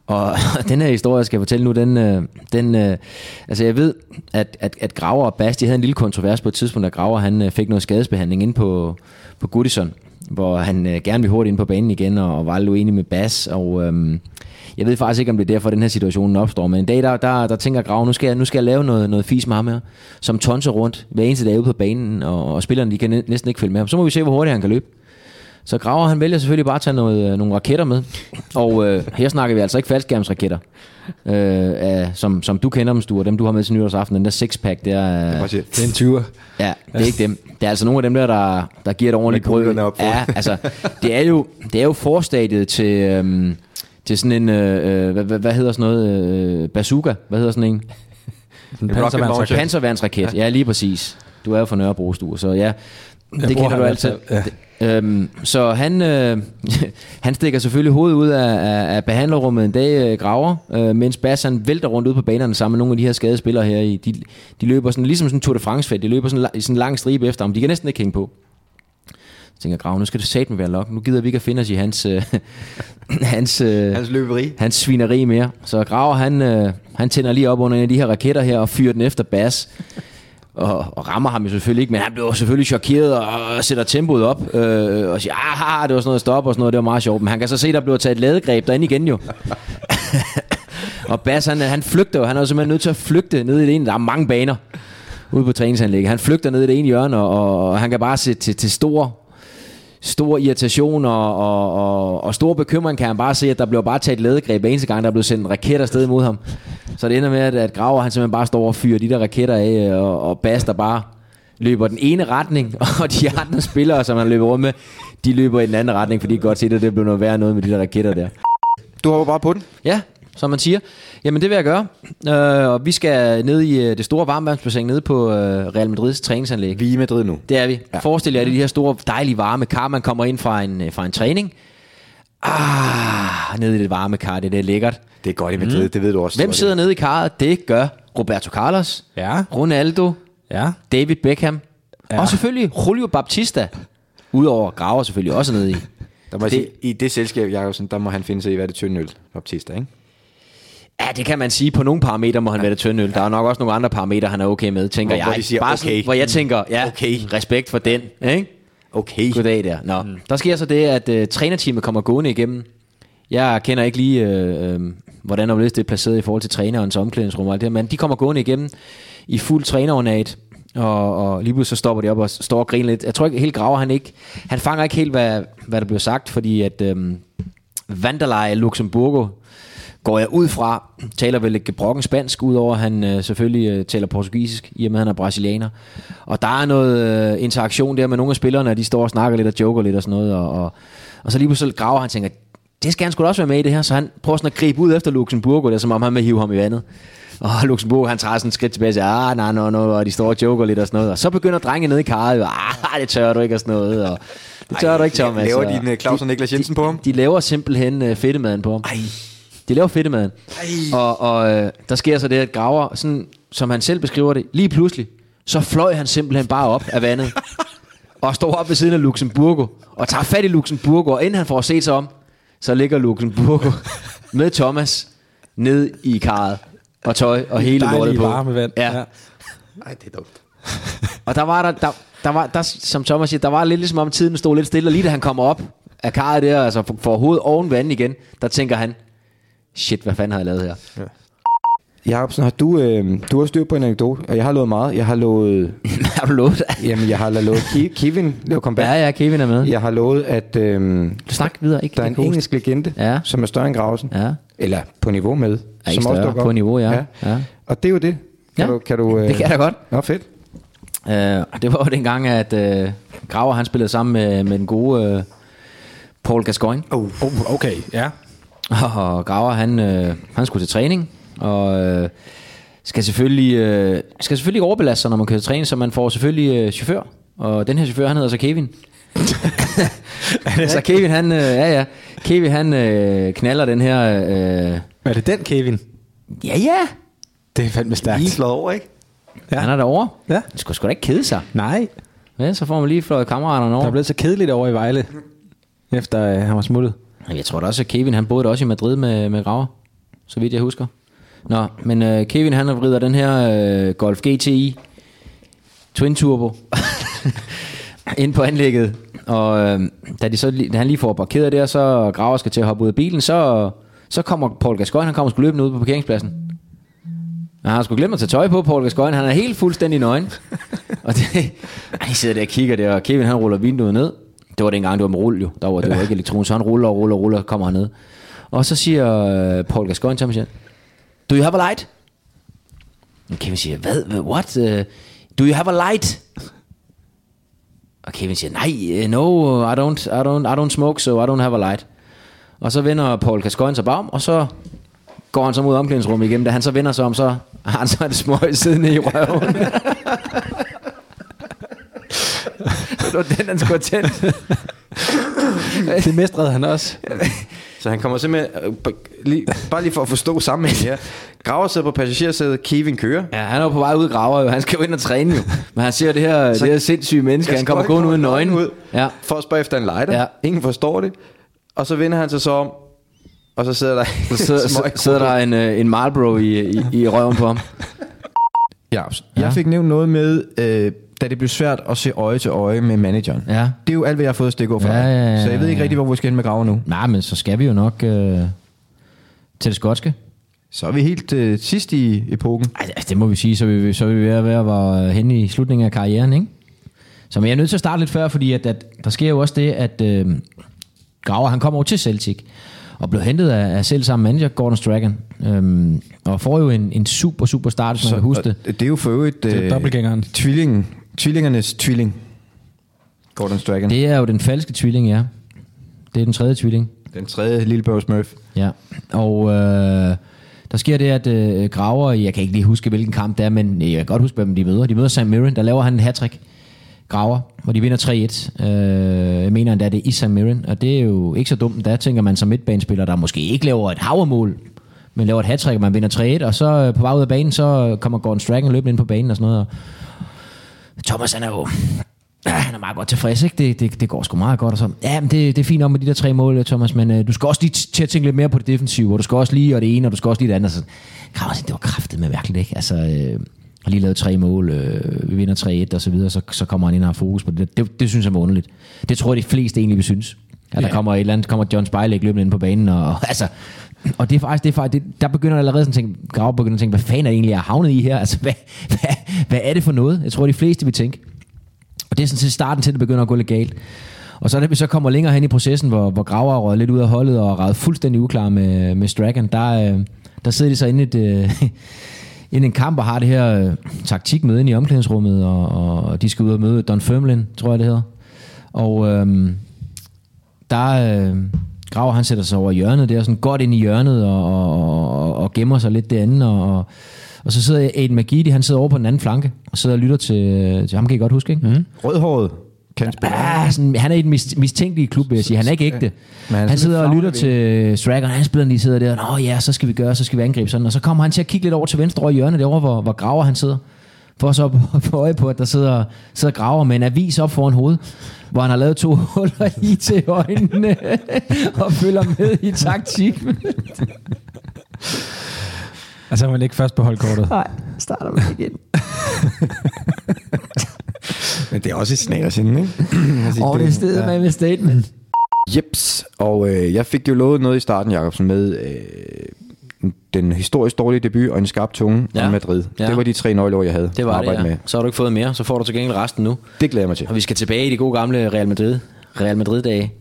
Og *laughs* den her historie, jeg skal fortælle nu, den, øh, den øh, altså jeg ved, at, at, at Graver og Bas, de havde en lille kontrovers på et tidspunkt, da Graver han øh, fik noget skadesbehandling ind på, på Goodison, hvor han øh, gerne ville hurtigt ind på banen igen, og, og var lidt uenig med Bas, og øhm, jeg ved faktisk ikke, om det er derfor, den her situation opstår, men en dag, der, der, der tænker Graver, nu skal, jeg, nu skal jeg lave noget, noget fis med ham her, som tonser rundt hver eneste dag ude på banen, og, og spillerne, de kan næsten ikke følge med ham. Så må vi se, hvor hurtigt han kan løbe. Så Graver han vælger selvfølgelig bare at tage noget, øh, nogle raketter med. Og øh, her snakker vi altså ikke faldskærmsraketter, øh, af, som, som du kender dem, Sture, dem du har med til nytårsaften, den der sixpack, der er, siger, Det er en 20'er. ja, det er ikke dem. Det er altså nogle af dem der, der, der giver et ordentligt brød. Ja, altså, det er jo, det er jo forstadiet til, øhm, til sådan en, øh, øh, hvad, hvad, hvad hedder sådan noget, øh, bazooka, hvad hedder sådan en? En panserværnsraket. launcher. Panserværnsraket, ja lige præcis. Du er jo fra Nørrebro, så ja, det bruger kender du altid. ja. Øhm, så han, øh, *laughs* han stikker selvfølgelig hovedet ud af, af, af behandlerrummet en dag, øh, graver, øh, mens Bas han vælter rundt ud på banerne sammen med nogle af de her skadede spillere her. I, de, de løber sådan, ligesom sådan en Tour de France de løber sådan, i sådan en lang stribe efter ham. De kan næsten ikke hænge på. Så tænker jeg, Grav, nu skal det satme være nok. Nu gider vi ikke at finde os i hans, øh, *laughs* hans, øh, hans løberi. hans svineri mere. Så Graver, han, øh, han tænder lige op under en af de her raketter her og fyrer den efter Bas. Og, og rammer ham jo selvfølgelig ikke, men han bliver selvfølgelig chokeret og, og sætter tempoet op. Øh, og siger, aha, det var sådan noget stop og sådan noget, det var meget sjovt. Men han kan så se, der bliver taget et ladegreb derinde igen jo. *laughs* og Bas, han, han flygter jo. Han er jo simpelthen nødt til at flygte ned i det ene. Der er mange baner ude på træningsanlægget. Han flygter ned i det ene hjørne, og, og, og han kan bare se til, til stor stor irritation og, og, og, og stor bekymring kan han bare se, at der bliver bare taget ladegreb hver eneste gang, der er blevet sendt en raket afsted mod ham. Så det ender med, at, at Graver han simpelthen bare står og fyrer de der raketter af, og, og Bas der bare løber den ene retning, *laughs* og de andre spillere, som han løber rundt med, de løber i den anden retning, fordi de godt se, at det bliver noget værre noget med de der raketter der. Du hopper bare på den. Ja, som man siger. Jamen det vil jeg gøre. Øh, og vi skal ned i øh, det store varmvandsbassin nede på øh, Real Madrids træningsanlæg. Vi er i Madrid nu. Det er vi. Ja. Forestil jer, det de her store, dejlige varme kar, man kommer ind fra en, øh, fra en træning. Ah, nede i det varme kar, det er lækkert. Det er godt i Madrid, mm. det ved du også. Hvem sidder nede i karret? Det gør Roberto Carlos, Ja. Ronaldo, Ja. David Beckham, ja. Og selvfølgelig Julio Baptista. Udover Graver selvfølgelig også nede i. Der må Det- sige, I det selskab, Jacobsen, der må han finde sig i, hvad det tynde øl, Baptista, ikke? Ja, det kan man sige. På nogle parametre må han være det tynde øl. Der er nok også nogle andre parametre, han er okay med, tænker Hvor- hvor jeg. de siger, Bare sådan, okay. hvor jeg tænker, ja, Okay. respekt for den. Ikke? Okay. Goddag der. Nå, mm. der sker så det, at uh, trænerteamet kommer gående igennem. Jeg kender ikke lige, øh, øh, hvordan og det er placeret i forhold til trænerens omklædningsrum og alt det men de kommer gående igennem i fuld trænerornat, og, og lige pludselig så stopper de op og står og griner lidt. Jeg tror ikke helt graver han ikke. Han fanger ikke helt, hvad, hvad der bliver sagt, fordi at øh, Vanderlei Luxemburgo går jeg ud fra, taler vel ikke brokken spansk, udover at han øh, selvfølgelig øh, taler portugisisk, i og med at han er brasilianer. Og der er noget øh, interaktion der med nogle af spillerne, og de står og snakker lidt og joker lidt og sådan noget, og, og, og så lige pludselig graver han tænker, det skal han sgu da også være med i det her, så han prøver sådan at gribe ud efter Luxemburgo, der, som om han vil hive ham i vandet. Og Luxemburgo, han tager sådan et skridt tilbage og siger, ah, nej, nej, nej, og de står og joker lidt og sådan noget. Og så begynder drenge nede i karret, ah, det tør du ikke og sådan noget. Og, det tør Ej, du ikke, Thomas. laver og- din, øh, Claus og Niklas Jensen de, på ham? De, de laver simpelthen øh, fedtemaden på ham. Ej. De laver fedtemaden. Og, og øh, der sker så det, at Graver, sådan, som han selv beskriver det, lige pludselig, så fløj han simpelthen bare op af vandet. *laughs* og står op ved siden af Luxemburgo, og tager fat i Luxemburgo, og inden han får set sig om, så ligger Luxemburgo *laughs* med Thomas ned i karret, og tøj, og hele lortet på. varme vand. Ja. Ja. Nej, det er dumt. Og der var der, der, der var, der, som Thomas siger, der var lidt ligesom om tiden stod lidt stille, og lige da han kommer op af karret der, altså får- får hovedet oven vandet igen, der tænker han, shit, hvad fanden har jeg lavet her? Jacobsen, har du, øh, du har styr på en anekdote, og jeg har lovet meget. Jeg har lovet, *laughs* har du lovet? jamen, jeg har lovet Ke- Kevin lave comeback. ja, ja, Kevin er med. Jeg har lovet, at øh, Du snak videre, ikke? der er en Ikke hoste. engelsk legende, Ja. som er større end Grausen. Ja. Eller på niveau med. Ja, som også større, dukker på niveau, ja. Ja. Og det er jo det. Kan Ja, du, kan du, øh, det kan jeg da godt. Nå, fedt. Øh, og det var jo dengang, at øh, Graver han spillede sammen med, med den gode øh, Paul Gascoigne. Oh, okay, ja. Og Graver, han, øh, han skulle til træning, og øh, skal selvfølgelig, øh, skal selvfølgelig overbelaste sig, når man kører til træning, så man får selvfølgelig øh, chauffør. Og den her chauffør, han hedder så Kevin. *laughs* så Kevin, han, øh, ja ja, Kevin, han øh, knaller den her, øh, Er det den, Kevin? ja ja, Det er fandme stærkt. Lige slået over, ikke? Ja. han er derovre. Ja. Han skulle sgu da ikke kede sig. Nej, Ja, så får man lige fløjet kammeraterne der over. er blevet så kedeligt over i Vejle, efter øh, han var smuttet. Jeg tror da også, at Kevin, han boede da også i Madrid med, med Graver. så vidt jeg husker. Nå, men øh, Kevin han rider den her øh, Golf GTI Twin Turbo *laughs* ind på anlægget. Og øh, da, de så, da han lige får parkeret der, så Graver skal til at hoppe ud af bilen, så, så kommer Paul Gascoigne, han kommer sgu løbende ud på parkeringspladsen. Og han har sgu glemt at tage tøj på, Paul Gascoigne. Han er helt fuldstændig nøgen. og det, *laughs* han sidder der og kigger der, og Kevin han ruller vinduet ned. Det var dengang, det var med rulle jo. Der var, det var ikke elektronisk, så han ruller og ruller og ruller, kommer han ned. Og så siger øh, Paul Gascoigne til ham, Do you have a light? Og Kevin siger, hvad? what? Uh, do you have a light? Og Kevin siger, nej, øh, no, I don't, I, don't, I don't smoke, so I don't have a light. Og så vender Paul Gascoigne sig om og så går han så mod omklædningsrummet igen. Da han så vender sig om, så har han så et smøg siddende i røven. *laughs* det var den, han skulle have tændt. *laughs* Det mestrede han også. Så han kommer simpelthen, øh, lige, bare lige for at forstå sammenhængen her. Graver sidder på passagersædet, Kevin kører. Ja, han er jo på vej ud graver jo. Han skal jo ind og træne jo. Men han ser det her, det her sindssyge menneske. Han kommer gående ud nøgen. ud Ja. For at spørge efter en lighter. Ja. Ingen forstår det. Og så vender han sig så om, og så sidder der Så sidder, så sidder der en, øh, en Marlboro i, i, i røven på ham. Ja, jeg fik nævnt noget med, øh, da det blev svært at se øje til øje med manageren. Ja. Det er jo alt, hvad jeg har fået stik over for Ja, dig. ja, ja, Så jeg ved ikke ja. rigtig, hvor vi skal hen med graver nu. Nej, men så skal vi jo nok øh, til det skotske. Så er vi helt øh, sidst i epoken. Altså, det må vi sige, så er vi, så er vi ved at være, henne i slutningen af karrieren, ikke? Så men jeg er nødt til at starte lidt før, fordi at, at der sker jo også det, at øh, Graver, han kommer over til Celtic, og blev hentet af, af selv samme manager, Gordon Strachan, øhm, og får jo en, en super, super start, hvis man kan huske det. det er jo for øvrigt er øh, dobbeltgængeren. tvillingen, tvillingernes tvilling. Gordon Strachan. Det er jo den falske tvilling, ja. Det er den tredje tvilling. Den tredje Lilleborg Smurf. Ja, og øh, der sker det, at øh, Graver, jeg kan ikke lige huske, hvilken kamp det er, men jeg kan godt huske, hvem de møder. De møder St. Mirren, der laver han en hattrick Graver, hvor de vinder 3-1. Øh, jeg mener endda, det er i St. Mirren, og det er jo ikke så dumt. Der tænker man som midtbanespiller, der måske ikke laver et havermål, men laver et hattrick og man vinder 3-1, og så øh, på vej ud af banen, så kommer Gordon Strachan løbende ind på banen og sådan noget. Og Thomas, han er jo Ja, *clears throat* han er meget godt tilfreds, ikke? Det, det, det går sgu meget godt. Og så, ja, men det, det er fint nok med de der tre mål, Thomas, men øh, du skal også lige til at tænke lidt mere på det defensive, og du skal også lige og det ene, og du skal også lige det andet. Så, Krav, det var kraftet med mærkeligt, ikke? Altså, øh, har lige lavet tre mål, øh, vi vinder 3-1 og så videre, så, så kommer han ind og har fokus på det. det. Det synes jeg er underligt. Det tror jeg, de fleste egentlig vil synes. At der kommer et eller andet, kommer John Spejlæg løbende ind på banen, og, og *laughs* altså, *clears throat* og det er faktisk, det er faktisk det, der begynder allerede sådan at tænke, Grav begynder at tænke, hvad fanden er det egentlig, jeg er havnet i her? Altså, hvad, *laughs* hvad, hvad er det for noget? Jeg tror, de fleste vil tænke. Og det er sådan set starten til, at det begynder at gå lidt galt. Og så da vi så kommer længere hen i processen, hvor, hvor Graver er røget lidt ud af holdet og er fuldstændig uklar med, med Strachan, der, øh, der sidder de så inde i, et, øh, *laughs* inde i en kamp og har det her øh, taktikmøde inde i omklædningsrummet, og, og de skal ud og møde Don Firmlin, tror jeg det hedder. Og øh, der øh, Graver han sætter sig over i hjørnet der, sådan godt ind i hjørnet og, og, og, og gemmer sig lidt derinde, og, og, og så sidder Aiden McGeady, han sidder over på den anden flanke, og sidder og lytter til, til ham kan I godt huske, ikke? Mm. Rødhåret kan spille. Ah, sådan, han er i den mis- mistænkelige klub, vil jeg sige. Han er ikke ægte. Men han han sidder og lytter til Stragger, han spiller lige sidder der, Nå ja, så skal vi gøre, så skal vi angribe sådan. Og så kommer han til at kigge lidt over til venstre over i hjørnet, derovre, hvor, hvor Graver han sidder. For så at få øje på, at der sidder, sidder Graver med en avis op foran hovedet, hvor han har lavet to *laughs* huller i til øjnene, *laughs* og følger med i taktik. *laughs* Altså, vil ikke først på holdkortet. Nej, starter med igen. Men det er også et snagersinde, ikke? *clears throat* Altså, Og det er stedet med med statement. Jeps, og øh, jeg fik jo lovet noget i starten, Jacobsen, med øh, den historisk dårlige debut og en skarp tunge Ja. om Madrid. Ja. Det var de tre nøgleord, jeg havde Det var at det, arbejde ja. med. Så har du ikke fået mere, så får du til gengæld resten nu. Det glæder jeg mig til. Og vi skal tilbage i de gode gamle Real Madrid. Real Madrid-dage.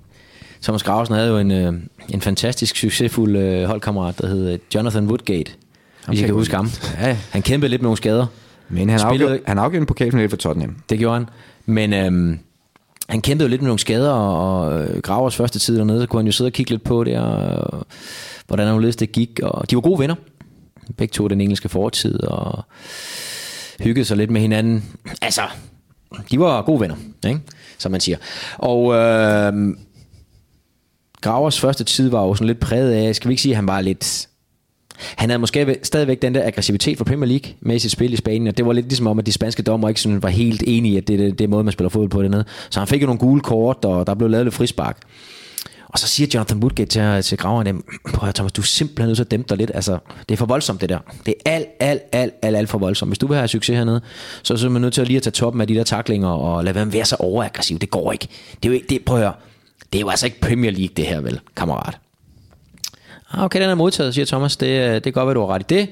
Thomas Gravesen havde jo en, øh, en fantastisk succesfuld øh, holdkammerat, der hed øh, Jonathan Woodgate. Hvis I kan jeg huske ham. Ja. Han kæmpede lidt med nogle skader. Men han Spillede- afgjorde, han afgjorde en pokalfinale for Tottenham. Det gjorde han. Men øhm, han kæmpede jo lidt med nogle skader, og, og øh, Gravers første tid dernede, så kunne han jo sidde og kigge lidt på det, og hvordan han det gik. Og de var gode venner. Begge to den engelske fortid, og hyggede sig lidt med hinanden. Altså, de var gode venner, ikke? som man siger. Og øh, Gravers første tid var jo sådan lidt præget af, skal vi ikke sige, at han var lidt... Han havde måske stadigvæk den der aggressivitet fra Premier League med i sit spil i Spanien, og det var lidt ligesom om, at de spanske dommer ikke sådan var helt enige i, at det, det, det måde, man spiller fodbold på dernede. Så han fik jo nogle gule kort, og der blev lavet lidt frispark. Og så siger Jonathan Woodgate til, til graveren, prøv at Thomas, du er simpelthen nødt til at dæmpe dig lidt. Altså, det er for voldsomt det der. Det er alt, alt, alt, alt, alt for voldsomt. Hvis du vil have succes hernede, så er du simpelthen nødt til at lige at tage toppen af de der taklinger og lade være med at være så overaggressiv. Det går ikke. Det er jo ikke, det, prøv at høre, det er jo altså ikke Premier League det her vel, kammerat. Ah, Okay, den er modtaget, siger Thomas. Det, øh, det er godt at du har ret i det.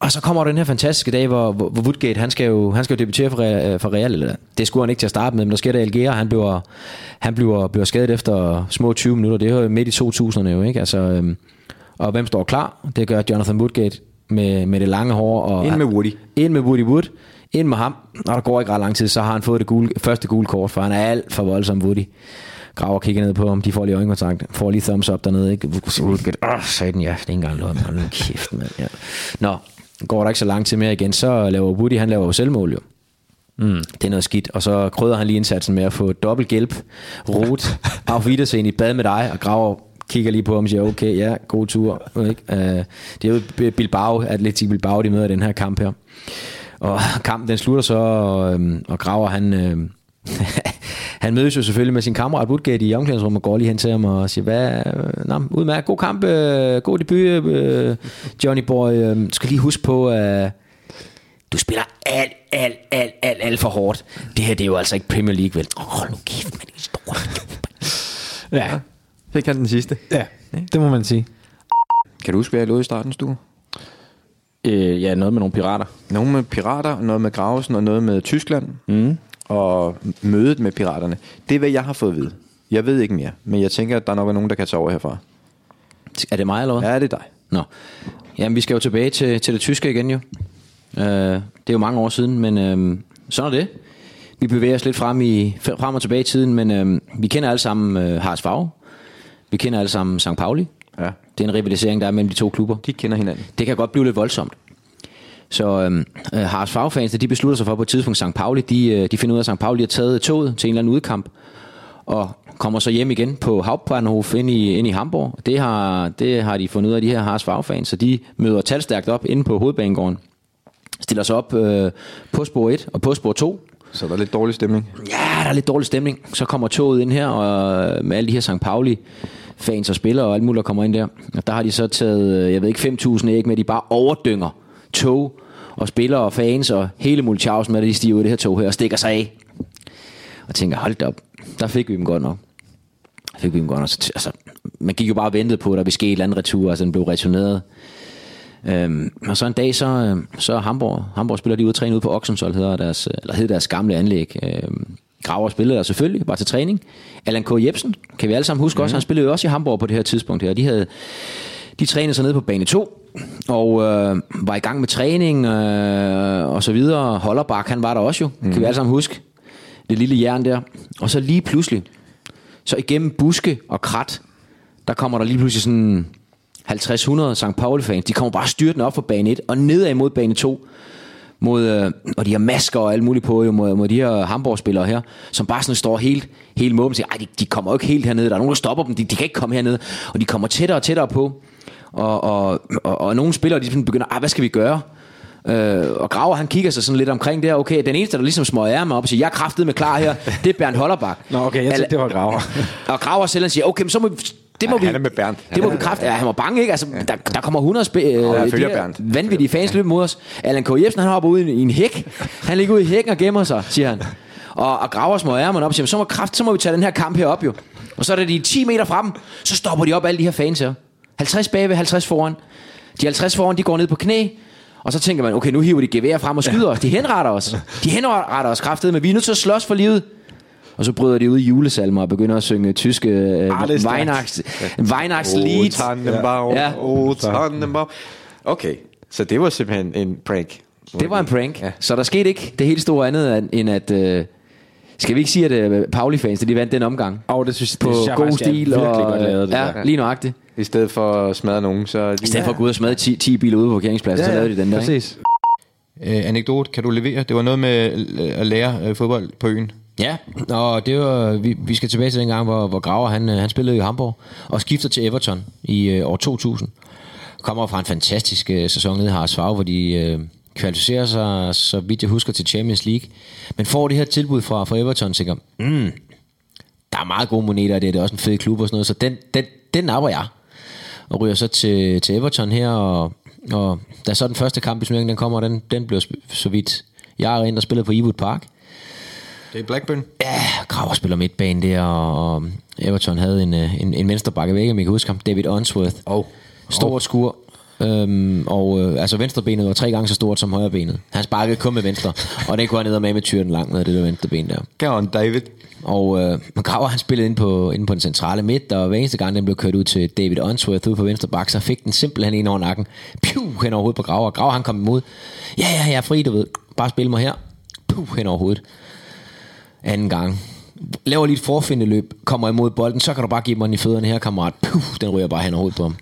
Og så kommer den her fantastiske dag, hvor, hvor hvor Woodgate, han skal jo, han skal jo debutere for, Real- for Real, eller det skulle han ikke til at starte med, men der sker det Algera, han bliver, han bliver, bliver skadet efter små 20 minutter, det er jo midt i 2000'erne jo, ikke? Altså, øhm, og hvem står klar? Det gør Jonathan Woodgate med, med det lange hår. Og Ind med Woody. Ind med Woody Wood. Ind med ham. Og der går ikke ret lang tid, så har han fået det gule, første gule kort, for han er alt for voldsom Woody. Graver kigger ned på ham, de får lige øjenkontakt, får lige thumbs up dernede, ikke? Woodgate, åh, sagde ja, det er ikke engang lort, hold kæft, mand. Ja. Nå, går der ikke så lang tid mere igen, så laver Woody, han laver jo selvmål jo. Mm. Det er noget skidt. Og så krydder han lige indsatsen med at få dobbelt hjælp. Rot, *laughs* auf Wiedersehen i bad med dig, og graver kigger lige på ham og siger, okay, ja, god tur. Ikke? Uh, det er jo Bilbao, Atletic Bilbao, de møder den her kamp her. Og kampen den slutter så, og, øhm, og Graver han... *laughs* han mødes jo selvfølgelig med sin kammerat Woodgate i omklædningsrummet og går lige hen til ham og siger, hvad, nå, udmærket, god kamp, øh, god debut, øh, Johnny Boy. Øh, du skal lige huske på, at du spiller alt, alt, alt, alt, alt for hårdt. Det her, det er jo altså ikke Premier League, vel? Åh, hold nu kæft, man, det er. Ja, Fik han den sidste. ja, det må man sige. Kan du huske, hvad jeg lovede i starten, Stue? Øh, ja, noget med nogle pirater. Nogle med pirater, noget med Gravesen og noget med Tyskland. Mm. Og mødet med piraterne. Det er, hvad jeg har fået at vide. Jeg ved ikke mere, men jeg tænker, at der nok er nogen, der kan tage over herfra. Er det mig, eller hvad? Ja, det er dig. Nå. Jamen, vi skal jo tilbage til, til det tyske igen jo. Øh, det er jo mange år siden, men øh, sådan er det. Vi bevæger os lidt frem, i, frem og tilbage i tiden, men øh, vi kender alle sammen øh, Haras Favre. Vi kender alle sammen St. Pauli. Ja. Det er en rivalisering, der er mellem de to klubber. De kender hinanden. Det kan godt blive lidt voldsomt. Så øhm, øh, Haras fagfans, de beslutter sig for på et tidspunkt, St. Pauli, de, øh, de finder ud af, at St. Pauli har taget toget til en eller anden udkamp, og kommer så hjem igen på Hauptbahnhof ind i, ind i Hamburg. Det har, det har de fundet ud af, de her Haras fagfans, så de møder talstærkt op inde på hovedbanegården. Stiller sig op øh, på spor 1 og på spor 2, Så der er lidt dårlig stemning. Ja, der er lidt dårlig stemning. Så kommer toget ind her, og øh, med alle de her St. Pauli fans og spillere og alt muligt, der kommer ind der. Og der har de så taget, øh, jeg ved ikke, 5.000 æg med, de bare overdynger tog og spillere og fans og hele Mulchausen med, at de stiger ud i det her tog her og stikker sig af. Og tænker, hold da op, der fik vi dem godt nok. Der fik vi dem godt nok. Altså, man gik jo bare og ventede på, at der ville ske et eller andet retur, altså den blev returneret. Øhm, og så en dag, så, øh, så Hamburg, Hamburg spiller de ud og træne ude på Oxensol, hedder deres, eller hedder deres gamle anlæg. Øhm, Graver spillede der selvfølgelig, var til træning. Allan K. Jebsen, kan vi alle sammen huske mm. også, han spillede jo også i Hamburg på det her tidspunkt her. De havde, de trænede sig nede på bane 2, og øh, var i gang med træning øh, og så videre. Hollerbak, han var der også jo, mm. kan vi alle sammen huske. Det lille jern der. Og så lige pludselig, så igennem buske og krat, der kommer der lige pludselig sådan 50-100 St. Pauli-fans. De kommer bare styrtende op fra bane 1 og nedad mod bane 2. Mod, øh, og de har masker og alt muligt på jo, mod, mod de her Hamburg-spillere her, som bare sådan står helt, helt måben og siger, ej, de, de kommer jo ikke helt hernede. Der er nogen, der stopper dem. De, de kan ikke komme hernede. Og de kommer tættere og tættere på. Og, og, og, og nogle spillere, de begynder, ej, hvad skal vi gøre? Øh, og Graver, han kigger sig sådan lidt omkring der. Okay, den eneste, der ligesom smøger ærmer op og siger, jeg er kraftet med klar her, *laughs* det er Bernd Hollerbak. Nå, okay, jeg tænkte, det var Graver. *laughs* og Graver selv han siger, okay, men så må vi, det må Ja, vi, han er med Bernd. Det må vi kræfte. Ja, han var bange, ikke? Altså, der, der kommer 100 spil, øh, følger de Bernd. vanvittige fans løber mod os. Allan K. Jebsen, han hopper ud i, i en hæk. Han ligger ude i hækken og gemmer sig, siger han. Og, og Graver små ærmerne op og siger, så må, kraft, så må vi tage den her kamp her op jo. Og så er det de 10 meter frem, så stopper de op alle de her fans her. 50 bagved, 50 foran. De 50 foran, de går ned på knæ, og så tænker man, okay, nu hiver de gevær frem og skyder os. De henretter os. *laughs* De henretter os kraftet, men vi er nødt til at slås for livet. Og så bryder de ud i julesalmer og begynder at synge tyske øh, Ah. Weihnachts, Weihnachtslied. Oh, Tannenbaum. Ja. Oh, Tannenbaum. Okay, så det var simpelthen en prank. Det var en prank. Ja. Ja. Så der skete ikke det helt store andet, end- end at... Øh, skal vi ikke sige, at øh, Pauli-fans, de vandt den omgang? Og det synes, På det synes jeg god faktisk er stil. virkelig og, godt lavet, det ja, der. lige nøjagtigt. I stedet for at smadre nogen, så... I stedet for at gå ud og smadre 10, 10 biler ude på parkeringspladsen, ja, så lavede de den der. Ikke? Præcis. Øh, anekdote, kan du levere? Det var noget med øh, at lære øh, fodbold på øen. Ja, og det var, vi, vi skal tilbage til den gang, hvor, hvor Graver han, øh, han spillede i Hamburg og skifter til Everton i øh, år 2000. Kommer fra en fantastisk øh, sæson nede i Harsfag, hvor de øh, kvalificerer sig, så vidt jeg husker, til Champions League. Men får det her tilbud fra, fra Everton, tænker, mm, der er meget gode moneter, og det er, det er også en fed klub og sådan noget, så den, den, den napper jeg. Og ryger så til, til Everton her, og, og da så den første kamp i turneringen, den kommer, den, den blev så vidt jeg er ind og spillet på Ewood Park. Det er Blackburn. Ja, Graver spiller midtbane der, og, Everton havde en, øh, en, en venstrebakke væk, om I kan huske ham, David Unsworth. Oh. Stort skur. Øhm, og øh, altså venstrebenet var tre gange så stort som højrebenet. Han sparkede kun med venstre, og det kunne han ned med med tyren langt med det der venstre ben der. Go on, David. Og øh, Graver han spillede ind på, inde på den centrale midt, og hver eneste gang den blev kørt ud til David Unsworth ude på venstre bak, så fik den simpelthen en over nakken. Piu, hen over hovedet på Graver. Graver han kom imod. Ja, ja, jeg er fri, du ved. Bare spil mig her. Puh, hen over hovedet. Anden gang. Laver lige et forfindeløb, kommer imod bolden, så kan du bare give mig den i fødderne her, kammerat. Puh, den ryger bare hen over hovedet på ham.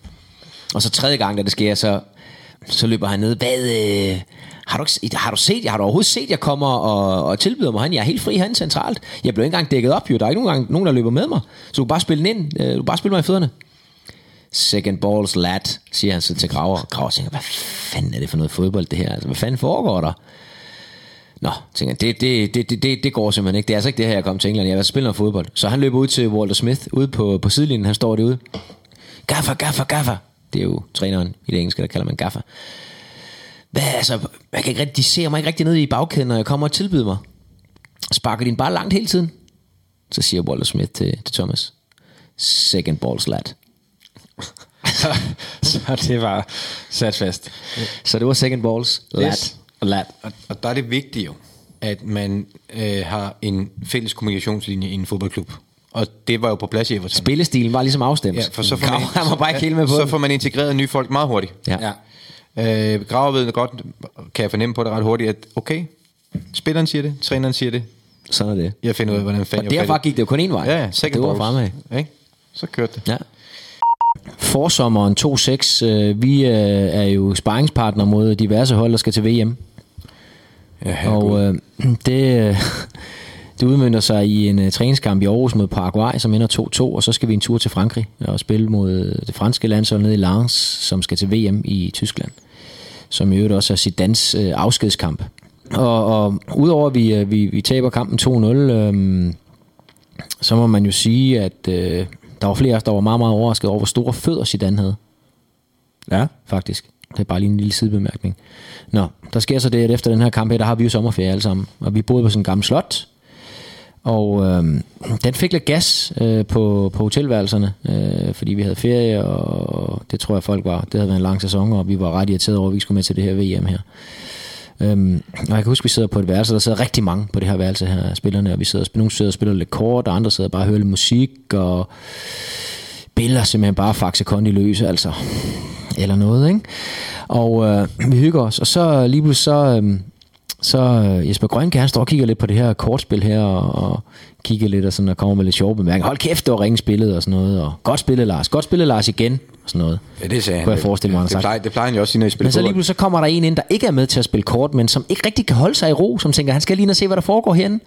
Og så tredje gang, da det sker, så, så løber han ned. Hvad, øh, har, du, ikke- har, du set, har du overhovedet set, jeg kommer og, og tilbyder mig han? Jeg er helt fri han centralt. Jeg blev ikke engang dækket op, jo. Der er ikke nogen, gang, nogen der løber med mig. Så du kan bare spille den ind. Øh, du kan bare spille mig i fødderne. Second balls lad, siger han så til Graver. Graver tænker, hvad fanden er det for noget fodbold, det her? Altså, hvad fanden foregår der? Nå, tænker jeg, det, det, det, det, det, det går simpelthen ikke. Det er altså ikke det her, jeg kom til England. Jeg vil spille noget fodbold. Så han løber ud til Walter Smith, ude på, på sidelinjen. Han står derude. Gaffer, gaffer, gaffer. Det er jo træneren i det engelske, der kalder man gaffer. Hvad, altså, jeg kan ikke rigtig, de ser mig ikke rigtig ned i bagkæden, når jeg kommer og tilbyder mig. Sparker den bare langt hele tiden? Så siger Walter Smith til, til Thomas. Second balls lad. *laughs* Så det var sat fast. Så det var second balls lad. Yes. Lad. Og, og der er det vigtigt jo, at man øh, har en fælles kommunikationslinje i en fodboldklub. Og det var jo på plads i Everton. Spillestilen var ligesom afstemt. Ja, for så får man, han var bare ikke helt med på Så den. får man integreret nye folk meget hurtigt. Ja. Ja. Øh, Graver ved godt, kan jeg fornemme på det ret hurtigt, at okay, spilleren siger det, træneren siger det, Sådan er det. jeg finder ud af, hvordan Og fanden jeg derfra gik det jo kun en vej. Ja, ja, second det var fremad. Ikke? Så kørte det. Ja. Forsommeren 2-6, øh, vi øh, er jo sparringspartner mod diverse hold, der skal til VM. Ja, Og øh, *clears throat* det, øh, det udmyndter sig i en øh, træningskamp i Aarhus mod Paraguay, som ender 2-2, og så skal vi en tur til Frankrig og spille mod det franske landshold nede i Lens, som skal til VM i Tyskland. Som i øvrigt også er sit dans øh, afskedskamp. Og, og udover at vi, øh, vi, vi taber kampen 2-0, øh, så må man jo sige, at øh, der var flere af os, der var meget, meget overrasket over, hvor store fødder Zidane havde Ja. faktisk. Det er bare lige en lille sidebemærkning. Nå, der sker så det, at efter den her kamp her, der har vi jo sommerferie alle sammen. Og vi boede på sådan en gammel slot. Og øh, den fik lidt gas øh, på, på hotelværelserne, øh, fordi vi havde ferie, og det tror jeg folk var. Det havde været en lang sæson, og vi var ret irriterede over, at vi skulle med til det her VM her. Øhm, og jeg kan huske, at vi sidder på et værelse, der sidder rigtig mange på det her værelse her, spillerne, og vi sidder, nogle sidder og spiller lidt kort, og andre sidder bare og hører lidt musik, og billeder simpelthen bare faxe kondi løse, altså. Eller noget, ikke? Og øh, vi hygger os, og så lige pludselig så, øh, så øh, Jesper Grønke, han står og kigger lidt på det her kortspil her, og, og kigger lidt og sådan, og kommer med lidt sjove bemærkninger. Hold kæft, det var ringe spillet og sådan noget, og godt spillet Lars, godt spillet Lars igen, og sådan noget. Ja, det sagde han. Kunne jeg forestille mig, han det, sagt. plejer, det plejer han jo også sige, når I spiller Men så lige så kommer der en ind, der ikke er med til at spille kort, men som ikke rigtig kan holde sig i ro, som tænker, han skal lige ind og se, hvad der foregår herinde.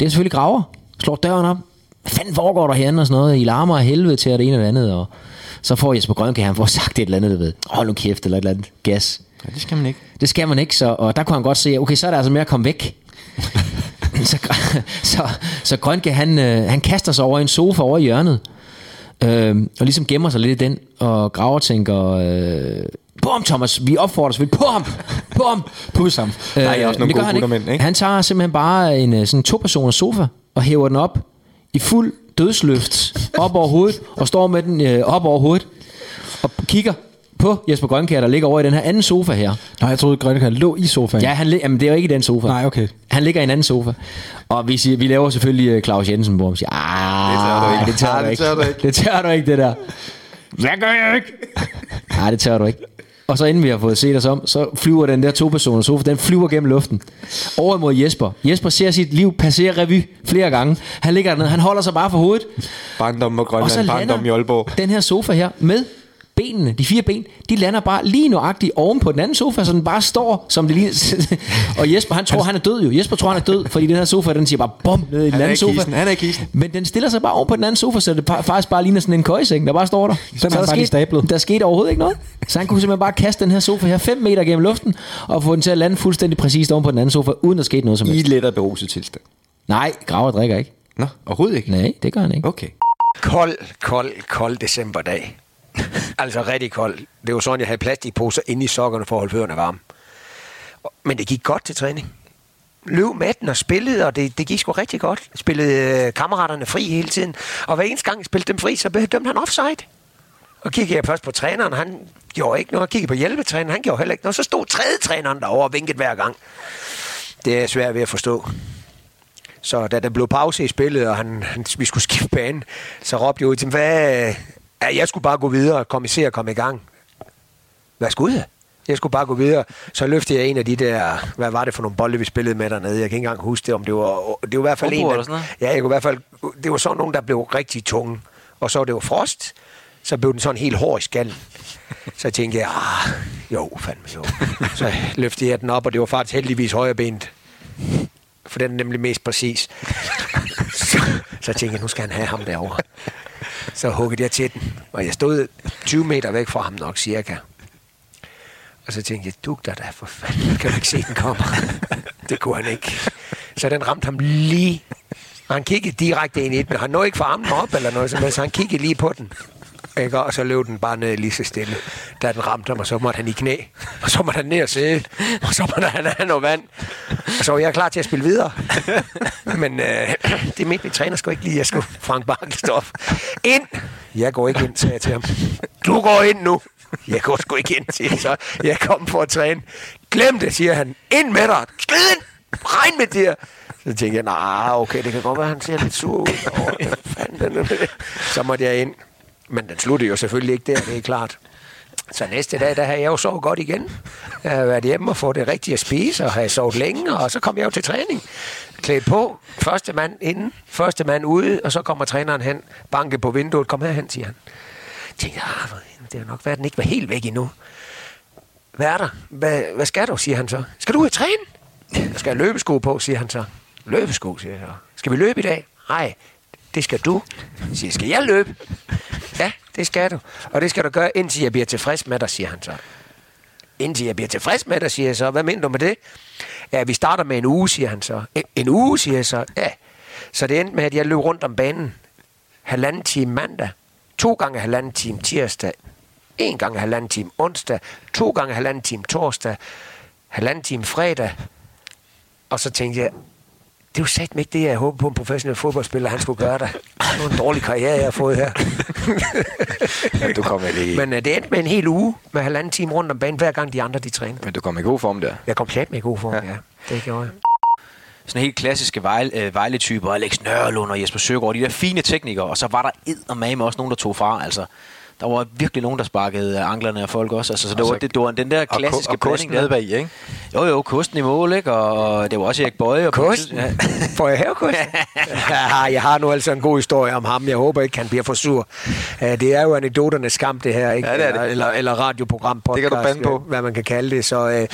Det er selvfølgelig graver. Slår døren op. Hvad fanden foregår der herinde og sådan noget? I larmer af helvede til at det ene eller andet. Og så får Jesper Grønke, han får *laughs* sagt et eller andet, du ved. Hold nu kæft, eller et eller andet gas. Ja, det skal man ikke. Det skal man ikke, så, og der kunne han godt se, okay, så er det altså med at komme væk. *laughs* så, så, så Grønke, han, øh, han kaster sig over en sofa over i hjørnet, øh, og ligesom gemmer sig lidt i den, og graver tænker, øh, på ham Thomas, vi opfordrer selvfølgelig, på ham, på ham. *laughs* Pus ham. Der er også nogle det gør gode han guttermænd, ikke? Han tager simpelthen bare en øh, sådan to-personers sofa, og hæver den op i fuld dødsløft op over hovedet, og står med den øh, op over hovedet, og kigger på Jesper Grønkær, der ligger over i den her anden sofa her. Nå, jeg troede, han lå i sofaen. Ja, han, jamen, det er jo ikke i den sofa. Nej, okay. Han ligger i en anden sofa. Og vi, siger, vi laver selvfølgelig øh, Claus Jensen på ham. Siger, ah, Det tør du ikke. det tør du ikke. *laughs* det tør du ikke." Det der. Hvad gør jeg ikke? *laughs* Nej, det tør du ikke. Og så inden vi har fået set os om, så flyver den der to-personers sofa, den flyver gennem luften. Over mod Jesper. Jesper ser sit liv passere revy flere gange. Han ligger dernede, han holder sig bare for hovedet. Barndom og Og så Grønland, barndom i Aalborg. den her sofa her med benene, de fire ben, de lander bare lige nøjagtigt oven på den anden sofa, så den bare står, som det lige... *laughs* og Jesper, han tror, han er død jo. Jesper tror, han er død, fordi den her sofa, den siger bare bum ned i den Han er anden sofa. kisten, han er ikke kisten. Men den stiller sig bare oven på den anden sofa, så det faktisk bare ligner sådan en køjeseng, der bare står der. så er bare lige stablet. der skete overhovedet ikke noget. Så han kunne simpelthen bare kaste den her sofa her 5 meter gennem luften, og få den til at lande fuldstændig præcist oven på den anden sofa, uden at skete noget som I helst. let og beruset tilstand. Nej, graver drikker ikke. Nå, overhovedet ikke? Nej, det gør han ikke. Okay. Kold, kold, kold decemberdag altså rigtig kold. Det var sådan, jeg havde plastikposer inde i sokkerne for at holde fødderne varme. Men det gik godt til træning. Løb med den og spillede, og det, det gik sgu rigtig godt. Spillede øh, kammeraterne fri hele tiden. Og hver eneste gang jeg spillede dem fri, så dømte han offside. Og kiggede jeg først på træneren, han gjorde ikke noget. Jeg kiggede på hjælpetræneren, han gjorde heller ikke noget. Så stod tredje træneren derovre og vinkede hver gang. Det er svært ved at forstå. Så da der blev pause i spillet, og han, han, vi skulle skifte bane, så råbte jeg ud til ham, hvad... Ja, jeg skulle bare gå videre og komme se og komme i gang. Hvad skulle jeg? Jeg skulle bare gå videre. Så løftede jeg en af de der... Hvad var det for nogle bolde, vi spillede med dernede? Jeg kan ikke engang huske det, om det var... Det var i hvert fald Rumbo en... eller sådan noget? Ja, jeg kunne i hvert fald... Det var sådan nogen, der blev rigtig tunge. Og så var det jo frost. Så blev den sådan helt hård i skallen. Så tænkte jeg, ah, jo, fandme jo. Så løftede jeg den op, og det var faktisk heldigvis højrebenet. For den er nemlig mest præcis. Så, så tænkte jeg, nu skal han have ham derovre. Så huggede jeg til den, og jeg stod 20 meter væk fra ham nok cirka. Og så tænkte jeg, du der da for fanden, kan du ikke se, den kommer? *laughs* det kunne han ikke. Så den ramte ham lige. Og han kiggede direkte ind i den, og han nåede ikke for armen op eller noget, så han kiggede lige på den. Ikke? Og så løb den bare ned lige så stille. Da den ramte ham, og så måtte han i knæ. Og så måtte han ned og sidde. Og så måtte han have noget vand. Og så var jeg klar til at spille videre. Men øh, det mente min træner skulle ikke lige. Jeg skulle Frank Bakkelstof. Ind! Jeg går ikke ind, sagde jeg til ham. Du går ind nu. Jeg går sgu ikke ind, til så. Jeg kom for at træne. Glem det, siger han. Ind med dig. Skrid ind! Regn med det her. Så tænkte jeg, nej, okay, det kan godt være, han ser lidt sur ud. Fanden? Så måtte jeg ind. Men den sluttede jo selvfølgelig ikke der, det er klart. Så næste dag, der havde jeg jo sovet godt igen. Jeg havde været hjemme og fået det rigtige at spise, og havde sovet længe, og så kom jeg jo til træning. Klædt på, første mand inden, første mand ude, og så kommer træneren hen, banke på vinduet, kom herhen, siger han. Jeg tænkte, ah, det er nok været, den ikke var helt væk endnu. Hvad er der? Hvad, hvad skal du, siger han så. Skal du ud og træne? Jeg skal have løbesko på, siger han så. Løbesko, siger jeg så. Skal vi løbe i dag? Nej, det skal du. Jeg siger, skal jeg løbe? Ja, det skal du. Og det skal du gøre, indtil jeg bliver tilfreds med dig, siger han så. Indtil jeg bliver tilfreds med dig, siger jeg så. Hvad mener du med det? Ja, vi starter med en uge, siger han så. En, en uge, siger jeg så. Ja. Så det endte med, at jeg løb rundt om banen. Halvanden time mandag. To gange halvanden time tirsdag. En gang halvanden time onsdag. To gange halvanden time torsdag. Halvanden time fredag. Og så tænkte jeg, det er jo sat ikke det, jeg håber på en professionel fodboldspiller, han skulle gøre der. Det var en dårlig karriere, jeg har fået her. *laughs* Men du kom i, Men uh, det endte med en hel uge med halvanden time rundt om banen, hver gang de andre de træner. men du kom i god form der. Jeg kom plat med i god form, ja. ja. Det gjorde jeg. Sådan helt klassiske Vejle, øh, Vejle-typer, Alex Nørlund og Jesper Søgaard, de der fine teknikere, og så var der med også nogen, der tog fra, altså. Der var virkelig nogen, der sparkede anklerne af folk også. Altså, så det, Og var, det, det var den der Og, klassiske og, og blanding der. nede bag ikke? Jo, jo, kosten i mål, ikke? Og det var også Erik Bøje. Og Kosten? Ja. *laughs* Får jeg havekost? *laughs* ja, jeg har nu altså en god historie om ham. Jeg håber ikke, han bliver for sur. Det er jo anekdoternes skam, det her. Ikke? Ja, det er det. Eller, eller, radioprogram, podcast, Det kan du bande på. Hvad man kan kalde det. Så uh,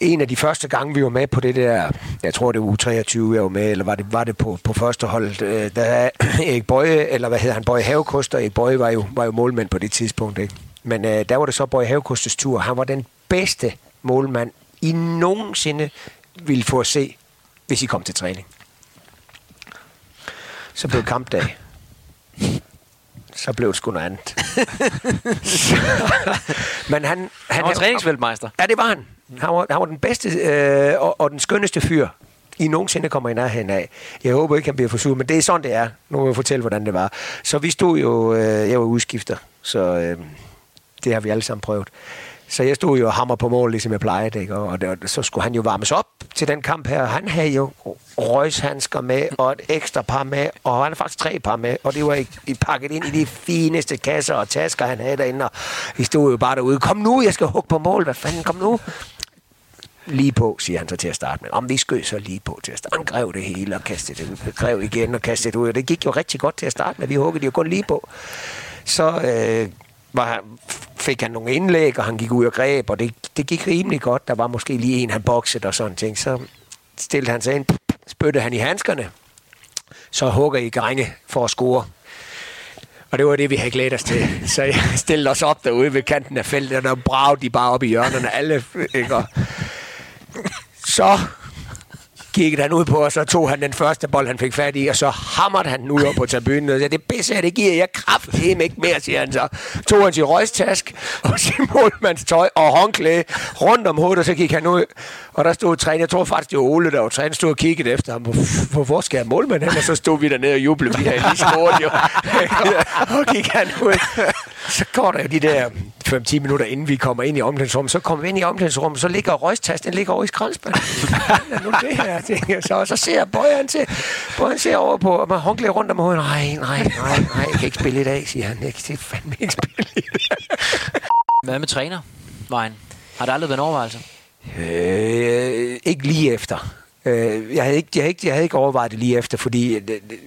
en af de første gange, vi var med på det der, jeg tror det var U23, jeg var med, eller var det, var det på, på første hold, øh, der er *clears throat* Erik Bøje, eller hvad hedder han, Bøje Havekost, og Erik Bøje var jo, var jo målmand på det tidspunkt. Ikke? Men øh, der var det så Bøje Havekostes tur. Han var den bedste målmand, I nogensinde ville få at se, hvis I kom til træning. Så blev kampdag. Så blev det sgu noget andet. *laughs* Men han, han, Han var træningsfeltmeister. Ja, det var han. Han var, han var den bedste øh, og, og den skønneste fyr, I nogensinde kommer i nærheden af. Jeg håber ikke, han bliver for sur, men det er sådan, det er. Nu må jeg fortælle, hvordan det var. Så vi stod jo, øh, jeg var udskifter, så øh, det har vi alle sammen prøvet. Så jeg stod jo og hammer på mål, ligesom jeg plejede, ikke? Og, og og så skulle han jo varmes op til den kamp her. Han havde jo røgshandsker med, og et ekstra par med, og han havde faktisk tre par med, og det var i, i pakket ind i de fineste kasser og tasker, han havde derinde, og vi stod jo bare derude. Kom nu, jeg skal hugge på mål, hvad fanden, kom nu. Lige på, siger han så til at starte med. Om vi skød så lige på til at starte. Han grev det hele og kastede det ud. Grev igen og kastede det ud. Og det gik jo rigtig godt til at starte med. Vi huggede jo kun lige på. Så øh, var, han- fik han nogle indlæg, og han gik ud og greb, og det, det gik rimelig godt. Der var måske lige en, han boxede og sådan ting. Så stillede han sig ind, spyttede han i handskerne. Så hugger I grænge for at score. Og det var det, vi havde glædet os til. Så jeg stillede os op derude ved kanten af feltet, og der bragte de bare op i hjørnerne, alle. Ikke? Og så gik han ud på, og så tog han den første bold, han fik fat i, og så hammerede han den ud op på tribunen, og sagde, det bedste her, det giver jeg kraftedeme ikke mere, siger han så. Tog han sin røgstask og sin målmandstøj og håndklæde rundt om hovedet, og så gik han ud, og der stod træner, jeg tror faktisk, det var Ole, der var træner, stod og kiggede efter ham, hvor, hvor, skal jeg målmand hen? Og så stod vi dernede og jublede, vi havde lige scoret jo. *laughs* og gik han ud. Så går der jo de der 5-10 minutter, inden vi kommer ind i omklædningsrummet, så kommer vi ind i omklædningsrummet, så ligger røgstasten ligger over i nu det her? tænker jeg så, og så ser jeg Bøje, han ser, Bøje, han ser over på, og man håndklæder rundt om hovedet. Nej, nej, nej, nej, jeg kan ikke spille i dag, siger han. Jeg kan fandme ikke spille i dag. Hvad med træner, Vejen? Har der aldrig været en overvejelse? Øh, ikke lige efter. Øh, jeg, havde ikke, jeg, havde ikke, jeg havde ikke overvejet det lige efter, fordi det, det,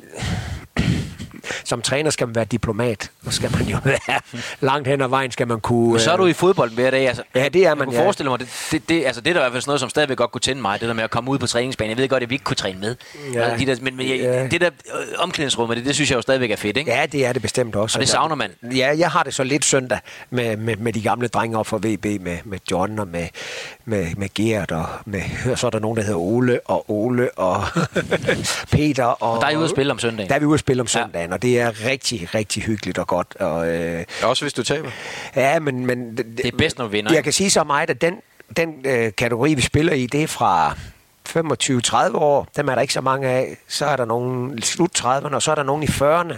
som træner skal man være diplomat, og skal man jo *laughs* være langt hen ad vejen, skal man kunne... Men så er du i fodbolden hver dag. Altså, Ja, det er jeg man, kunne ja. forestille mig, det, det, det, altså, det er der i hvert fald sådan noget, som stadigvæk godt kunne tænde mig, det der med at komme ud på træningsbanen. Jeg ved godt, at vi ikke kunne træne med. Ja. Altså, de der, men men jeg, Ja. det der øh, omklædningsrum, det, det synes jeg jo stadigvæk er fedt, ikke? Ja, det er det bestemt også. Og det savner man. Ja, jeg har det så lidt søndag med, med, med de gamle drenge op fra VB, med, med John og med, med, med Gert, og, med, og så er der nogen, der hedder Ole og Ole og *laughs* Peter. Og, Og der er I ude at spille om søndagen. Der er vi ude at spille om søndagen, ja. Og det er rigtig, rigtig hyggeligt og godt. Og, øh, Også hvis du taber. ja, men... men det, Det er bedst, når vi vinder, Jeg kan sige så meget, at den, den øh, kategori, vi spiller i, det er fra 25-30 år. Dem er der ikke så mange af. Så er der nogen i slut 30'erne, og så er der nogen i 40'erne.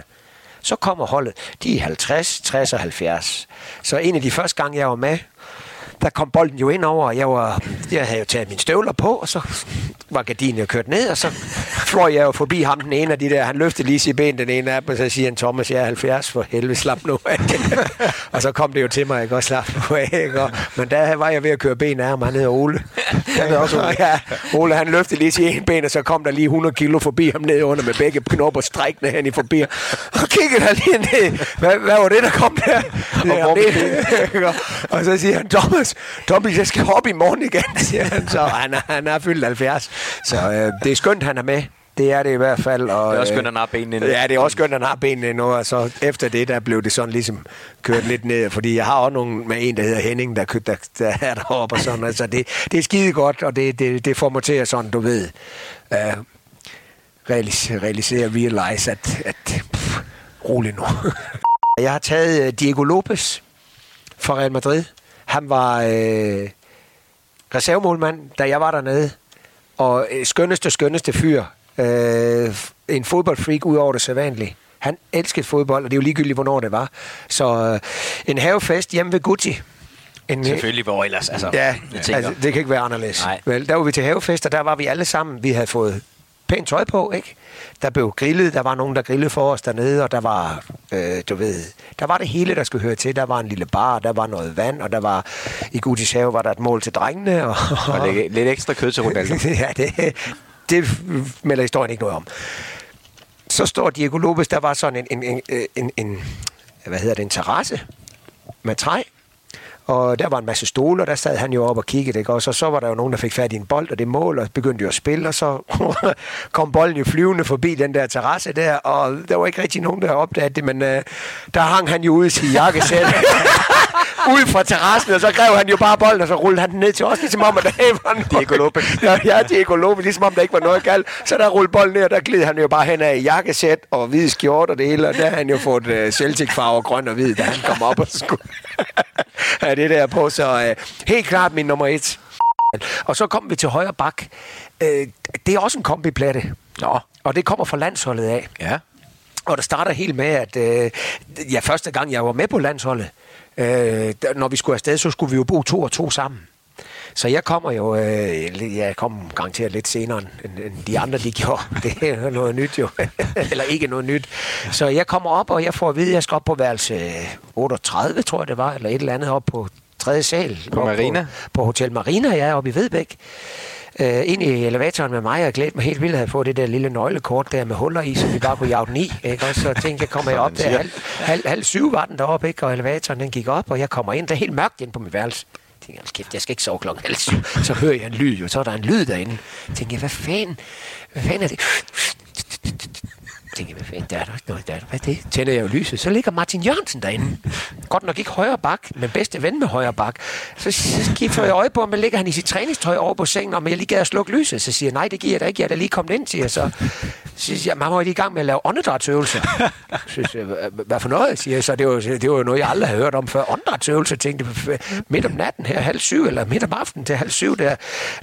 Så kommer holdet. De er 50, 60 og 70. Så en af de første gange, jeg var med, der kom bolden jo ind over, og jeg, var, jeg havde jo taget mine støvler på, og så var gardinen jo kørt ned, og så fløj jeg jo forbi ham, den ene af de der, han løftede lige sit ben, den ene af dem, og så siger han, Thomas, jeg er 70, for helvede, slap nu af. *laughs* og så kom det jo til mig, jeg godt slap nu af, ikke? Og, men der var jeg ved at køre ben af ham, han hedder Ole. Han hedder også Ole. *laughs* ja, Ole, han løftede lige sit ene ben, og så kom der lige 100 kilo forbi ham ned under med begge knopper strækkende hen i forbi. Og kiggede han lige ned. Hvad, hvad var det, der kom der? Ja, det, og, *laughs* og så siger han, Thomas, Thomas, jeg skal op i morgen igen, *laughs* siger han. Så han er, han er fyldt 70. Så øh, det er skønt, han er med. Det er det i hvert fald. Og, Det er også øh, skønt, at han har benene endnu. Ja, det er også skønt, at han har benene endnu. Og så efter det, der blev det sådan ligesom kørt lidt ned. Fordi jeg har også nogen med en, der hedder Henning, der, der, der er deroppe og sådan. Altså, det, det er skide godt, og det, det, det får mig til at sådan, du ved, uh, realisere, realisere realize, at, at pff, rolig nu. *laughs* jeg har taget øh, Diego Lopez fra Real Madrid. Han var øh, reservemålmand, da jeg var dernede. Og øh, skønneste, skønneste fyr. Øh, en fodboldfreak ud over det sædvanlige. Han elskede fodbold, og det er jo ligegyldigt, hvornår det var. Så øh, en havefest hjemme ved Gucci. En, Selvfølgelig, hvor ellers, altså. Ja, altså, det kan ikke være anderledes. Nej. Vel, der var vi til havefest, og der var vi alle sammen. Vi havde fået pænt tøj på, ikke? Der blev grillet, der var nogen, der grillede for os dernede, og der var, øh, du ved, der var det hele, der skulle høre til. Der var en lille bar, der var noget vand, og der var, i Gutis have var der et mål til drengene. Og, *laughs* Og lidt, lidt ekstra kød til Ronaldo. *laughs* ja, det, det melder historien ikke noget om. Så står Diego Lopez, der var sådan en, en, en, en, en hvad hedder det, en terrasse med træ, og der var en masse stole, og der sad han jo op og kiggede, ikke? Og så, så var der jo nogen, der fik fat i en bold, og det mål, og begyndte jo at spille, og så *laughs* kom bolden jo flyvende forbi den der terrasse der, og der var ikke rigtig nogen, der opdagede det, men øh, der hang han jo ude i sin jakkesæt *laughs* ud fra terrassen, og så grev han jo bare bolden, og så rullede han den ned til os, ligesom om, at der var noget. Diego Lopez. *laughs* Ja, ja, Diego Lopez, ligesom om der ikke var noget galt. Så der rullede bolden ned, og der gled han jo bare hen af i jakkesæt og hvid skjort og det hele, og der har han jo fået uh, Celtic-farver, grøn og hvid, da han kom op og skulle *laughs* have det der på. Så uh, helt klart min nummer et. Og så kom vi til højre bak. Uh, det er også en kombiplatte. Nå. Og det kommer fra landsholdet af. Ja. Og det starter helt med, at øh, ja, første gang jeg var med på landsholdet, øh, når vi skulle afsted, så skulle vi jo bo to og to sammen. Så jeg kommer jo, øh, jeg kom garanteret lidt senere, end, end de andre de *laughs* gjorde. Det er noget nyt jo. *laughs* Eller ikke noget nyt. Så jeg kommer op, og jeg får at vide, at jeg skal op på værelse 38, tror jeg det var, eller et eller andet op på tredje sal. På Marina? På, på Hotel Marina, ja, oppe i Vedbæk. Øh, ind i elevatoren med mig, og glædt mig helt vildt, havde fået det der lille nøglekort der med huller i, så vi bare kunne jage den i. Ikke? Og så tænkte jeg, kommer jeg op der, halv, halv, halv syv var den deroppe, ikke? og elevatoren den gik op, og jeg kommer ind, der er helt mørkt ind på mit værelse. Jeg tænker, kæft, jeg skal ikke sove klokken halv syv. Så hører jeg en lyd, jo. så er der en lyd derinde. Jeg tænkte, hvad fanden, hvad fanden er det? Tænkte jeg, hvad fanden, der er der ikke noget, der er der. Hvad er det? Tænder jeg jo lyset, så ligger Martin Jørgensen derinde. *laughs* Godt nok ikke højre bak, men bedste ven med højre bak. Så, så giver jeg øje på ham, men ligger han i sit træningstøj over på sengen, og jeg lige gad at slukke lyset. Så siger jeg, nej, det giver jeg da ikke, jeg er da lige kommet ind, siger jeg så. Så siger jeg, man var lige i gang med at lave åndedrætsøvelser. *laughs* Så siger jeg, "Hvad- for noget? Siger jeg, så det var, det var jo noget, jeg aldrig havde hørt om før. Åndedrætsøvelser, tænkte jeg, midt om natten her, halv syv, eller midt om aftenen til halv syv der.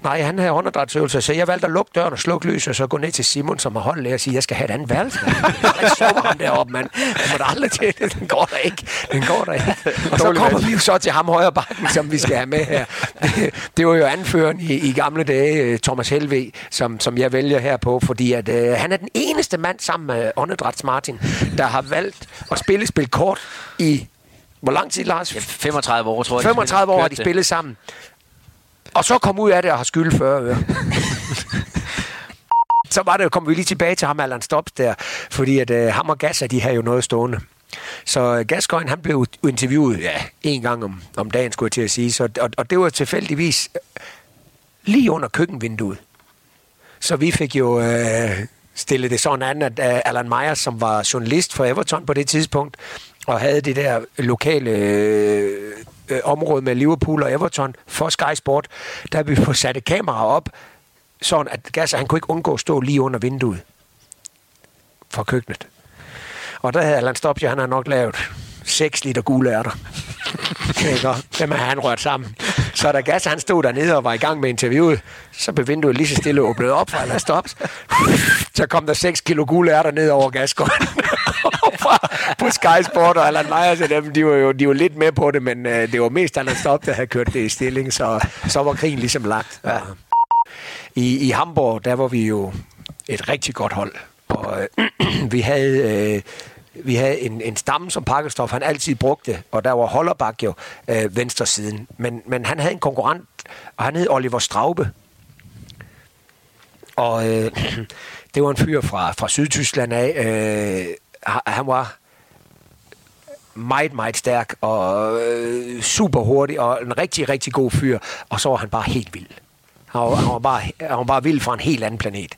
Nej, han havde åndedrætsøvelser, så jeg valgte at lukke døren og slukke lyset, og så gå ned til Simon, som har holdt og sige, jeg skal have et andet værelse. *laughs* Jeg sover ham deroppe, mand. Jeg må da aldrig til det. *laughs* Den går der ikke. Den går der ikke. Og så kommer vi jo så til ham højre bakken, som vi skal have med her. Det, det var jo anføreren i, i gamle dage, øh, Thomas Helve, som, som jeg vælger her på, fordi at, øh, han er den eneste mand sammen med Åndedræts Martin, der har valgt at spille spil kort i hvor lang tid, Lars? 35 år, tror jeg. 35 år har de spillet sammen. Og så kom ud af det og har skyldt 40 øre. *laughs* så var det, kom vi lige tilbage til ham, Allan Stops der, fordi at øh, ham og Gasser, de har jo noget stående. Så øh, Gascoigne, han blev interviewet ja, en gang om, om dagen, skulle jeg til at sige. Så, og, og det var tilfældigvis øh, lige under køkkenvinduet. Så vi fik jo øh, stillet det sådan an, at øh, Alan Myers, som var journalist for Everton på det tidspunkt, og havde det der lokale øh, øh, område med Liverpool og Everton for Sky Sport, der vi *laughs* få sat et kamera op, sådan at Gasser, han kunne ikke undgå at stå lige under vinduet fra køkkenet. Og der havde Allan Stopja, han har nok lavet 6 liter gule ærter. *laughs* Og Dem har han rørt sammen. Så da Gas han stod dernede og var i gang med interviewet, så blev vinduet lige så stille åbnet op for Allan Stops. Så kom der 6 kilo gule ærter ned over gasgården. *laughs* på Sky Sport og Allan Meyers og dem, de var jo de var lidt med på det, men øh, det var mest Allan Stop, der havde kørt det i stilling, så, så var krigen ligesom lagt. Ja. I, I Hamburg, der var vi jo et rigtig godt hold. Og øh, *clears throat* vi havde... Øh, vi havde en, en stamme, som pakkestof, han altid brugte, og der var Hollerbak jo øh, venstre siden. Men, men han havde en konkurrent, og han hed Oliver Straube. Og øh, *clears throat* det var en fyr fra, fra Sydtyskland af. Øh, han- han var meget, meget stærk og øh, super hurtig og en rigtig, rigtig god fyr. Og så var han bare helt vild. Han var, han var, bare, han var bare vild fra en helt anden planet.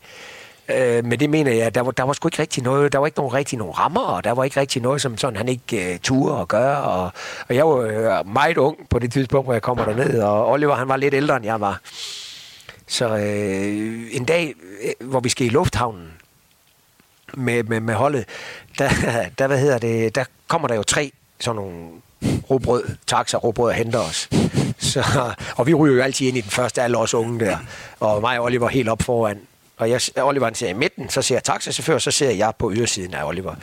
Øh, men det mener jeg, der var, der var sgu ikke rigtig noget, der var ikke nogen rigtig nogen rammer, og der var ikke rigtig noget, som sådan, han ikke øh, turde at gøre. Og, og jeg var øh, meget ung på det tidspunkt, hvor jeg kommer derned, og Oliver han var lidt ældre, end jeg var. Så øh, en dag, øh, hvor vi skal i lufthavnen med, med, med holdet, der, der, hvad hedder det, der kommer der jo tre sådan nogle robrød, taxa robrød og henter os. *laughs* Så, og vi ryger jo altid ind i den første, alle os unge der. Og mig og Oliver helt op foran. Og jeg, Oliver han sidder i midten, så ser jeg taxachauffør, så ser jeg på ydersiden af Oliver.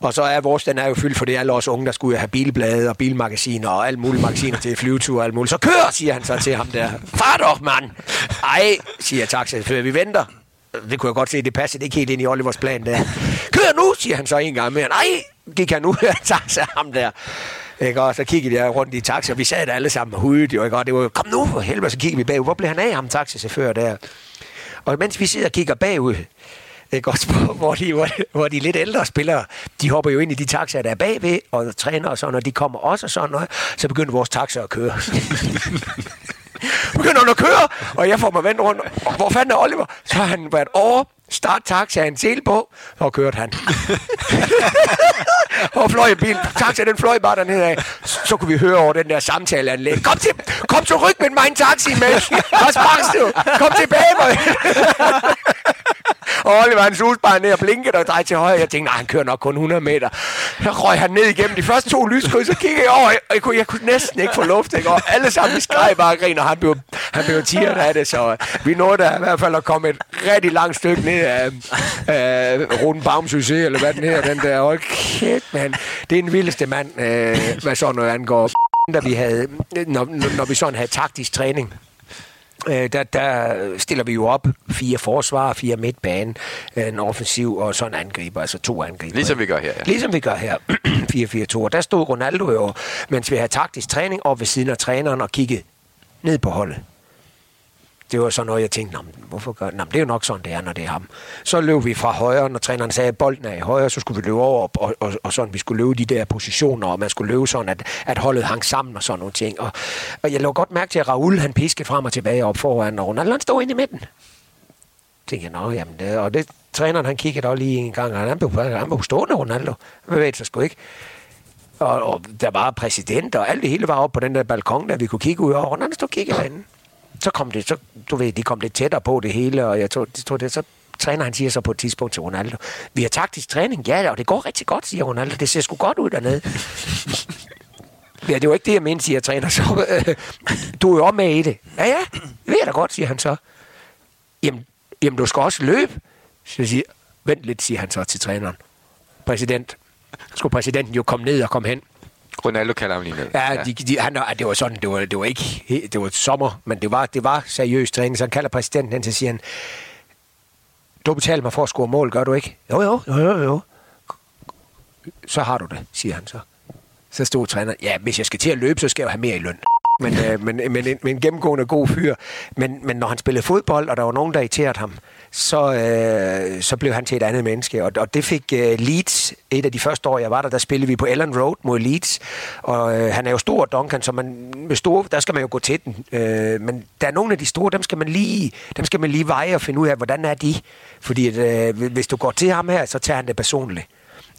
Og så er vores, den er jo fyldt, for det er alle os unge, der skulle have bilblade og bilmagasiner og alle mulige magasiner til flyveture og alt muligt. Så kør, siger han så til ham der. Far dog, mand! Ej, siger taxachauffør, vi venter. Det kunne jeg godt se, det passede ikke helt ind i Olivers plan der. Kør nu, siger han så en gang mere. Nej, gik han af *laughs* taxa ham der. Ikke? Og så kiggede jeg rundt i taxa, og vi sad der alle sammen og hudede jo, ikke? Og det var kom nu for helvede, så kiggede vi bagud. Hvor blev han af, ham taxichauffør der? Og mens vi sidder og kigger bagud, ikke? Også hvor, de, hvor, hvor de lidt ældre spillere, de hopper jo ind i de taxaer, der er bagved, og træner og sådan, og de kommer også og sådan noget, så begynder vores taxaer at køre begynder han at køre, og jeg får mig vendt rundt. Og hvor fanden er Oliver? Så har han været over, start taxaen til på, så kørte han. *laughs* og fløj bil. Taxa, den fløj bare dernede af. Så kunne vi høre over den der samtaleanlæg. Kom til, kom til ryg med min taxi, mand. *laughs* Hvad sprang du? Kom tilbage, mand. Oliver han sus bare ned og blinkede og drejede til højre. Jeg tænkte, nej, han kører nok kun 100 meter. Så røg han ned igennem de første to lyskryds, så kiggede jeg over, og jeg kunne, jeg kunne næsten ikke få luft. Ikke? Og alle sammen skreg bare og grin, og han blev, han blev tiret af det. Så øh, vi nåede da i hvert fald at komme et rigtig langt stykke ned af, af øh, Ruden Baumsøsé, eller hvad den hedder, den der. Hold kæft, mand. Det er den vildeste mand, øh, hvad sådan noget angår. Da vi havde, når, når vi sådan havde taktisk træning, Øh, der, der stiller vi jo op fire forsvar, fire midtbane, øh, en offensiv og sådan en angriber, altså to angriber. Ligesom vi gør her, ja. Ligesom vi gør her, *clears throat* 4-4-2. Og der stod Ronaldo jo, mens vi havde taktisk træning, op ved siden af træneren og kiggede ned på holdet. Det var sådan noget, jeg tænkte, "Nå, men hvorfor gør Nå, men det er jo nok sådan, det er, når det er ham. Så løb vi fra højre, når træneren sagde, at bolden er i højre, så skulle vi løbe over, og, og, og sådan, vi skulle løbe de der positioner, og man skulle løbe sådan, at, at holdet hang sammen og sådan nogle ting. Og, og jeg lå godt mærke til, at Raul, han piskede frem og tilbage op foran, og Ronaldo, han stod inde i midten. tænkte jeg, nå, jamen, det, og det, træneren han kiggede også lige en gang, og han blev, han blev stående, Ronaldo. Han bevægede sig sgu ikke. Og, og, der var præsident, og alt det hele var oppe på den der balkon, der vi kunne kigge ud over. Ronaldo stod og kiggede derinde. Så kom det, så, du ved, de kom lidt tættere på det hele, og jeg tror, jeg tror det, så træner han siger så på et tidspunkt til Ronaldo, vi har taktisk træning, ja, og det går rigtig godt, siger Ronaldo, det ser sgu godt ud dernede. *laughs* Ja, det var ikke det, jeg mente, siger træner. Så, øh, du er jo med i det. Ja, ja, det ved jeg da godt, siger han så. Jamen, jamen du skal også løbe. Så jeg siger, vent lidt, siger han så til træneren. Præsident. Så skulle præsidenten jo komme ned og komme hen. Ronaldo kalder ham lige ned. Ja, de, de, han, det var sådan, det var, det var ikke, det var sommer, men det var, det var seriøs træning. Så han kalder præsidenten hen, så siger han, du betaler mig for at score mål, gør du ikke? Jo, jo, jo, jo, jo. Så har du det, siger han så. Så stod træneren, ja, hvis jeg skal til at løbe, så skal jeg jo have mere i løn. Men, *laughs* øh, men, men, en, men en gennemgående god fyr. Men, men når han spillede fodbold, og der var nogen, der irriterede ham, så, øh, så blev han til et andet menneske. Og, og det fik øh, Leeds, et af de første år, jeg var der, der spillede vi på Ellen Road mod Leeds. Og øh, han er jo stor, Duncan, så man, med store, der skal man jo gå til den. Øh, men der er nogle af de store, dem skal man lige, dem skal man lige veje og finde ud af, hvordan er de. Fordi at, øh, hvis du går til ham her, så tager han det personligt.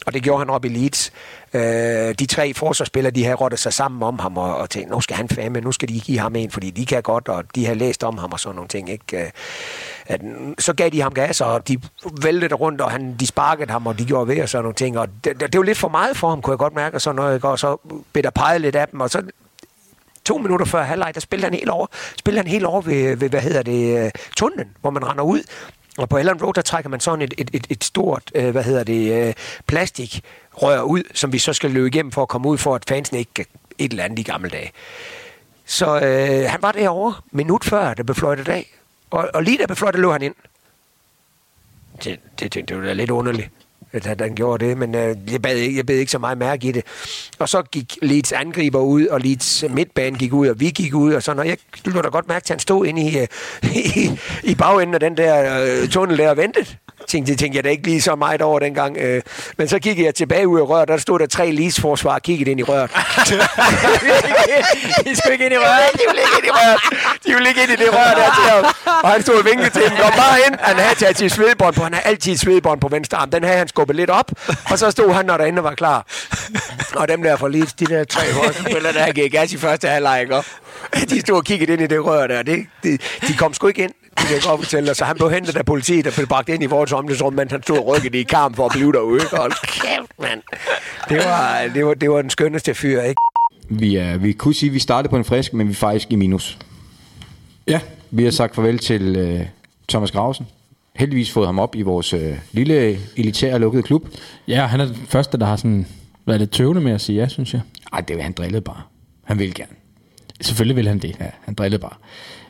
Og det gjorde han op i Leeds. Øh, de tre forsvarsspillere, de havde rottet sig sammen om ham og, og tænkt, nu skal han fame, nu skal de give ham en, fordi de kan godt, og de har læst om ham og sådan nogle ting. Ikke? Øh, at, så gav de ham gas, og de væltede rundt, og han, de sparkede ham, og de gjorde ved og sådan nogle ting. Og det, det, det var lidt for meget for ham, kunne jeg godt mærke, og sådan noget. jeg Og så blev der peget lidt af dem, og så to minutter før halvleg, der spillede han helt over, spillede han helt over ved, ved hvad hedder det, øh, tunnelen, hvor man render ud. Og på Ellen Road, der trækker man sådan et, et, et, et stort, øh, hvad hedder det, øh, plastikrør ud, som vi så skal løbe igennem for at komme ud, for at fansen ikke et eller andet i gamle dage. Så øh, han var derovre minut før, det blev fløjtet af. Og, og lige der på fløjtet, løb han ind. Det, det, det, det var da lidt underligt, at han- han gjorde det, men øh, jeg, bad, ikke- jeg bed ikke så meget mærke i det. Og så gik Leeds angriber ud, og Leeds midtbane gik ud, og vi gik ud, og sådan, og jeg kunne da godt mærke at han stod inde i, øh, *laughs* i, i bagenden af den der øh, tunnel der og ventede. Tænkte, det tænkte jeg da ikke lige så meget over dengang. Øh, men så kiggede jeg tilbage ud af røret, der stod der tre Leeds-forsvar og kiggede ind i røret. *laughs* I skulle ikke ind i røret. de ville ikke ind i røret. De ville ikke ind i det rør der til ham. Og han stod og vinkede til dem. Kom bare ind. Han havde taget sit svedbånd på. Han har altid svedbånd på venstre arm. Den havde han skubbet lidt op. Og så stod han, når derinde var klar. Og dem der for lige de der tre spillere, der gik gas i første halvleg, ikke? De stod og kiggede ind i det rør der. Det, de, de kom sgu ikke ind. Det kan jeg godt fortælle dig. Så han blev hentet af politiet og blev bragt ind i vores omklædningsrum, mens han stod og rykkede i kamp for at blive derude. Hold kæft, mand. Det var, det var, det var den skønneste fyr, ikke? Vi, er, vi kunne sige, at vi startede på en frisk, men vi er faktisk i minus. Ja. Vi har sagt farvel til øh, Thomas Grausen. Heldigvis fået ham op i vores øh, lille elitære lukkede klub. Ja, han er den første, der har sådan været lidt tøvende med at sige ja, synes jeg. Ej, det han drillede bare. Han ville gerne. Selvfølgelig vil han det. Ja, han drillede bare.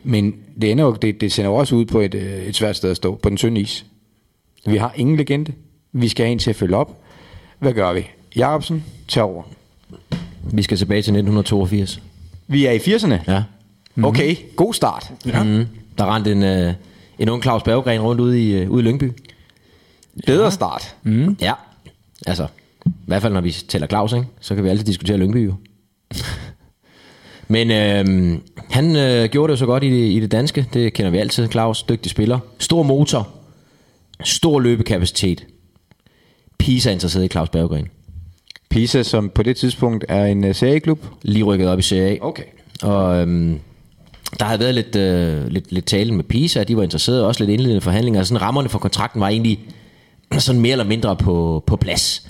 Men det, ender jo, det, det sender jo også ud på et, øh, et svært sted at stå, på den tynde is. Vi har ingen legende. Vi skal have en til at følge op. Hvad gør vi? Jacobsen tager over. Vi skal tilbage til 1982. Vi er i 80'erne. Ja. Okay, god start. Ja. Mm. Der rendte en, øh, en ung Claus Berggren rundt ude i, øh, ude i Lyngby. Bedre start. Mm. Ja. Altså, i hvert fald når vi tæller Claus, ikke? så kan vi altid diskutere Lyngby jo. *laughs* Men øh, han øh, gjorde det jo så godt i det, i det danske. Det kender vi altid. Claus, dygtig spiller. Stor motor. Stor løbekapacitet. Pisa er interesseret i Claus Berggren. Pisa, som på det tidspunkt er en uh, serieklub. Lige rykket op i Serie A. Okay. Og øhm, der havde været lidt, øh, lidt, lidt tale med Pisa, de var interesserede, også lidt indledende forhandlinger. Sådan rammerne for kontrakten var egentlig *clears throat* sådan mere eller mindre på, på plads.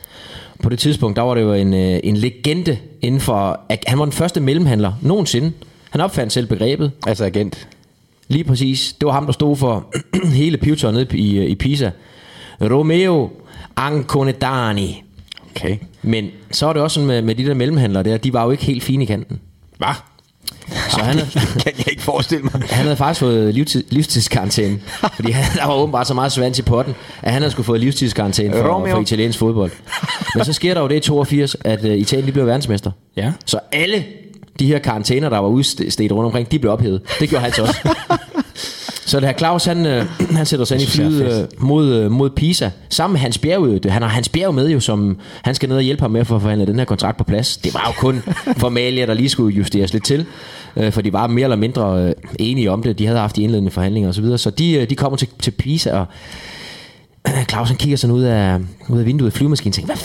På det tidspunkt, der var det jo en, øh, en legende inden for... Han var den første mellemhandler nogensinde. Han opfandt selv begrebet. Altså agent. Lige præcis. Det var ham, der stod for *clears throat* hele pivetøjet nede i, i Pisa. Romeo Anconedani. Okay. Men så var det også sådan med, med de der mellemhandlere der, de var jo ikke helt fine i kanten. Hvad? Så han, *laughs* kan jeg ikke forestille mig. Han havde faktisk fået livstid, livstidskarantæne, *laughs* fordi han, der var åbenbart så meget svans i potten, at han havde skulle fået livstidskarantæne for, Romeo. for italiensk fodbold. Men så sker der jo det i 82, at uh, Italien de blev verdensmester. Ja. Så alle de her karantæner, der var udstedt rundt omkring, de blev ophævet. Det gjorde han så også. *laughs* Så da Claus, han, øh, *clears throat* han sætter sig ind i flyet øh, mod, øh, mod Pisa, sammen med Hans Bjerg, øh, han har Hans Bjerg med jo, som han skal ned og hjælpe ham med for at forhandle den her kontrakt på plads. Det var jo kun *laughs* formalia, der lige skulle justeres lidt til, øh, for de var mere eller mindre øh, enige om det. De havde haft de indledende forhandlinger osv., så, videre. så de, øh, de kommer til, til Pisa, og *clears throat* Claus han kigger sådan ud af, ud af vinduet i flyvemaskinen og tænker, hvad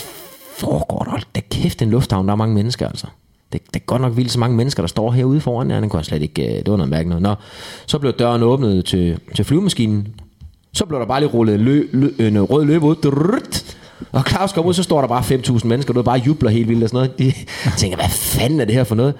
foregår der? Hold da kæft, en lufthavn, der er mange mennesker altså. Det, det er godt nok vildt så mange mennesker, der står herude foran. Ja, den kunne jeg slet ikke, øh, det var noget mærkeligt. Nå, så blev døren åbnet til, til flyvemaskinen. Så blev der bare lige rullet en, lø, lø, en rød løb ud. Drrrt. Og Claus kommer ud, så står der bare 5.000 mennesker, der bare jubler helt vildt og sådan noget. De *laughs* tænker, hvad fanden er det her for noget?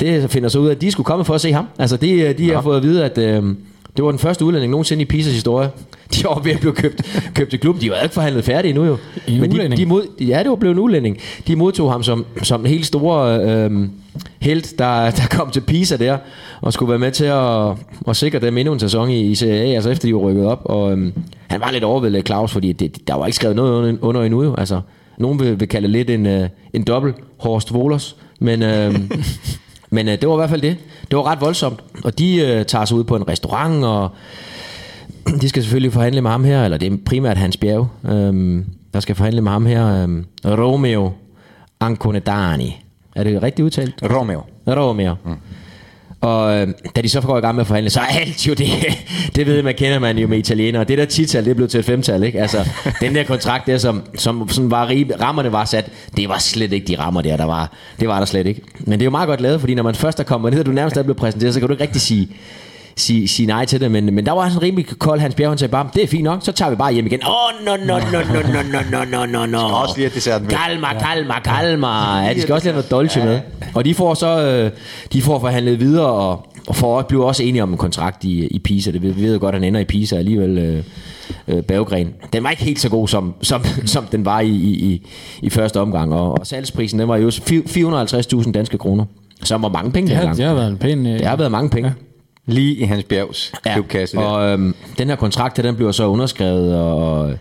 Det finder så ud af, at de skulle komme for at se ham. Altså, de, de har fået at vide, at øh, det var den første udlænding nogensinde i Pisas historie. De var ved at blive købt, købt til klubben. De var ikke forhandlet færdige endnu jo. En Men de, de mod, ja, det var blevet en udlænding. De modtog ham som, som en helt store øh, held, der, der kom til Pisa der, og skulle være med til at, at sikre dem endnu en sæson i, i Serie A, altså efter de var rykket op. Og øh, han var lidt overvældet Claus, fordi det, der var ikke skrevet noget under, under endnu jo. Altså, nogen vil, vil kalde det lidt en, øh, en dobbelt Horst Wohlers, men... Øh, *laughs* men øh, det var i hvert fald det. Det var ret voldsomt. Og de øh, tager sig ud på en restaurant, og *clears throat* de skal selvfølgelig forhandle med ham her, eller det er primært Hans Bjerg, øhm, der skal forhandle med ham her, øhm, Romeo Anconedani. Er det rigtigt udtalt? Romeo. Romeo. Mm. Og øh, da de så går i gang med at forhandle, så er alt jo det, *laughs* det ved man, kender man jo med italienere. Det der 10-tal, det blevet til et 5-tal, ikke? Altså, *laughs* den der kontrakt der, som, som sådan var rig, rammerne var sat, det var slet ikke de rammer der, der var. Det var der slet ikke. Men det er jo meget godt lavet, fordi når man først er kommet ned, og du nærmest er blevet præsenteret, så kan du ikke rigtig sige, sige, sige nej til det, men, men der var sådan rimelig kold Hans Bjerg, han sagde bare, det er fint nok, så tager vi bare hjem igen. Åh, oh, no, no, no, no, no, no, no, no, no, no. også lige have desserten med. Kalma, kalma, kalma. Ja, de skal også lige have noget dolce med. Og de får så, øh, de får forhandlet videre, og, og får, bliver også enige om en kontrakt i, i Pisa. Det, vi ved jo godt, at han ender i Pisa alligevel, øh, øh, Berggren. Den var ikke helt så god, som, som, som den var i, i, i, første omgang, og, og salgsprisen, den var jo 450.000 danske kroner. Som var mange penge Det har, det har været en pæn... Øh, Det har været mange penge. Lige i Hans Bjergs klubkasse der. og øhm, den her kontrakt, den bliver så underskrevet, og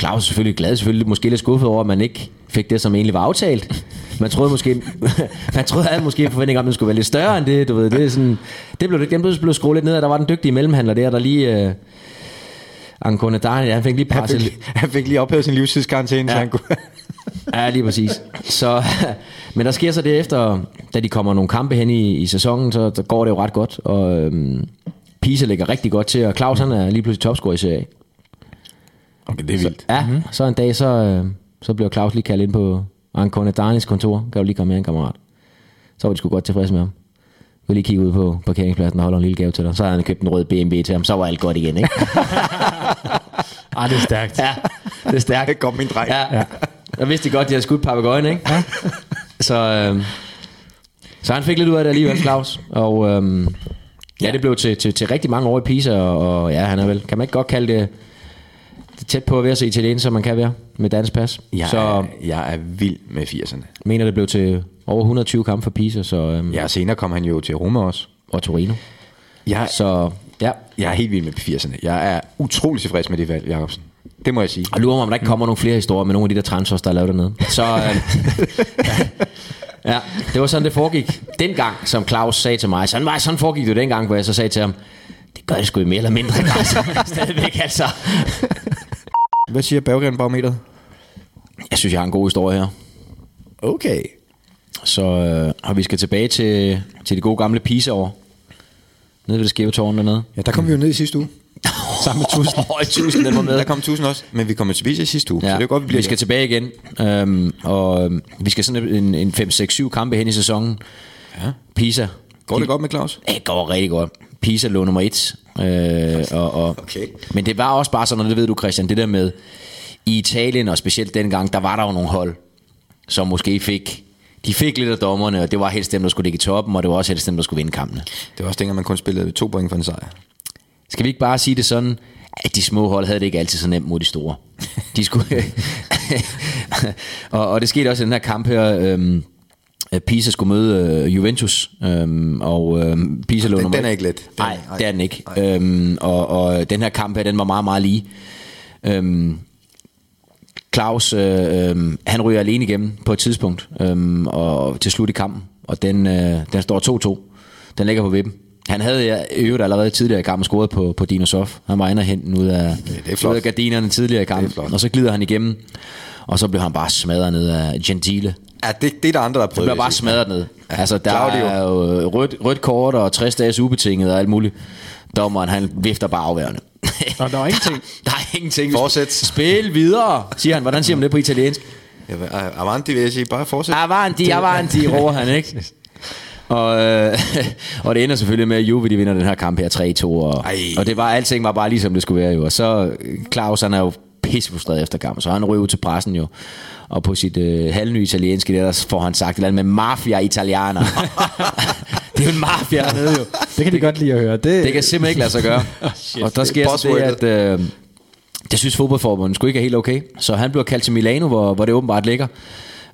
Claus er selvfølgelig glad, selvfølgelig måske lidt skuffet over, at man ikke fik det, som egentlig var aftalt. Man troede måske, *laughs* man troede havde måske en forventning om, at den skulle være lidt større end det, du ved. Det, er sådan, det blev, den blev, blev skruet lidt ned, og der var den dygtige mellemhandler der, der lige... Øh, Angone Dani, han fik lige han, presset, fik, han fik lige ophævet sin livstidskarantæne, ja. så han kunne... Ja, lige præcis. Så, *laughs* men der sker så det efter, da de kommer nogle kampe hen i, i sæsonen, så der går det jo ret godt. Og øhm, Pisa ligger rigtig godt til, og Claus han er lige pludselig topscorer i Serie. Okay, det er vildt. Ja, mm-hmm. så en dag, så, øh, så bliver Claus lige kaldt ind på Ancone Danis kontor. Kan du lige komme med en kammerat? Så var de sgu godt tilfredse med ham. Jeg lige kigge ud på parkeringspladsen og holde en lille gave til dig. Så havde han købt en rød BMW til ham. Så var alt godt igen, ikke? *laughs* Ej, det er stærkt. ja, det er stærkt. Det kom min dreng. Ja. ja. Der vidste godt, de havde skudt papegøjen, ikke? Ja. Så, øh, så han fik lidt ud af det alligevel, Claus. Og øh, ja, det blev til, til, til rigtig mange år i Pisa, og, og ja, han er vel, kan man ikke godt kalde det, det tæt på at være så italiensk, som man kan være med dansk pas. Jeg, så er, jeg er vild med 80'erne. mener, det blev til over 120 kampe for Pisa, så, øhm, Ja, senere kom han jo til Roma også. og Torino. Jeg, Så ja, jeg er helt vild med 80'erne. Jeg er utrolig tilfreds med det valg, Jacobsen. Det må jeg sige. og lurer mig, om der ikke kommer nogle flere historier med nogle af de der transfers, der er lavet dernede. Så øh, ja, det var sådan, det foregik dengang, som Claus sagde til mig. Sådan, var, sådan foregik det dengang, hvor jeg så sagde til ham, det gør det sgu i mere eller mindre grad stadigvæk, altså. Hvad siger Berggren barometeret? Jeg synes, jeg har en god historie her. Okay. Så øh, og vi skal tilbage til, til det gode gamle Pisa-år. Nede ved det skæve tårn dernede. Ja, der kom vi jo ned i sidste uge. Sammen med 1000. Åh, 1000, den var med. Der kom 1000 også, men vi kommer tilbage i sidste uge, ja. så det er godt, vi bliver vi skal tilbage igen. Øhm, og øhm, vi skal sådan en, en 5-6-7 kampe hen i sæsonen. Ja. Pisa. Går det godt med Claus? Det går rigtig godt. Pisa lå nummer et. Øh, og, og, Okay. Men det var også bare sådan, og det ved du Christian, det der med, i Italien, og specielt dengang, der var der jo nogle hold, som måske fik, de fik lidt af dommerne, og det var helst dem, der skulle ligge i toppen, og det var også helst dem, der skulle vinde kampene. Det var også dengang, man kun spillede to point for en sejr. Skal vi ikke bare sige det sådan, at de små hold havde det ikke altid så nemt mod de store. De skulle *laughs* og, og det skete også i den her kamp her. Øhm, Pisa skulle møde øh, Juventus, øhm, og øhm, Pisa lå Den- nummer den er ikke let. Den- Nej, det er den ikke. Øhm, og, og den her kamp her, den var meget, meget lige. Øhm, Claus, øh, øh, han ryger alene igennem på et tidspunkt, øh, og til slut i kampen, og den, øh, den står 2-2. Den ligger på vippen. Han havde ja, i øvrigt allerede tidligere i kampen scoret på, på Dino Sof. Han var inde og hente ud af, det er flot. ud af gardinerne tidligere i kampen. Og så glider han igennem, og så blev han bare smadret ned af Gentile. Ja, det, det er der andre, der Det prøver. bliver bare smadret ned. Altså, der Claudio. er jo rødt, rødt kort og 60 dages ubetinget og alt muligt. Dommeren, han vifter bare afværende. Nå, der var ingenting. *laughs* der er ingenting. Fortsæt. Spil videre, siger han. Hvordan siger man det på italiensk? Ja, Avanti vil jeg sige, bare fortsæt. Avanti, avanti, råber han, ikke? *laughs* Og, øh, *laughs* og det ender selvfølgelig med, at Juve de vinder den her kamp her 3-2. Og, Ej. og det var, alting var bare ligesom det skulle være jo. Og så øh, Claus, han er jo pissefrustreret efter kampen, så han ryger ud til pressen jo. Og på sit øh, halvnye italienske, der, der får han sagt et eller andet med mafia italianer. *laughs* det er jo en mafia hernede jo. Det kan de godt lide at høre. Det, Det kan simpelthen ikke lade sig gøre. *laughs* og der sker så det, at øh, det synes fodboldforbundet skulle ikke er helt okay. Så han bliver kaldt til Milano, hvor, hvor det åbenbart ligger.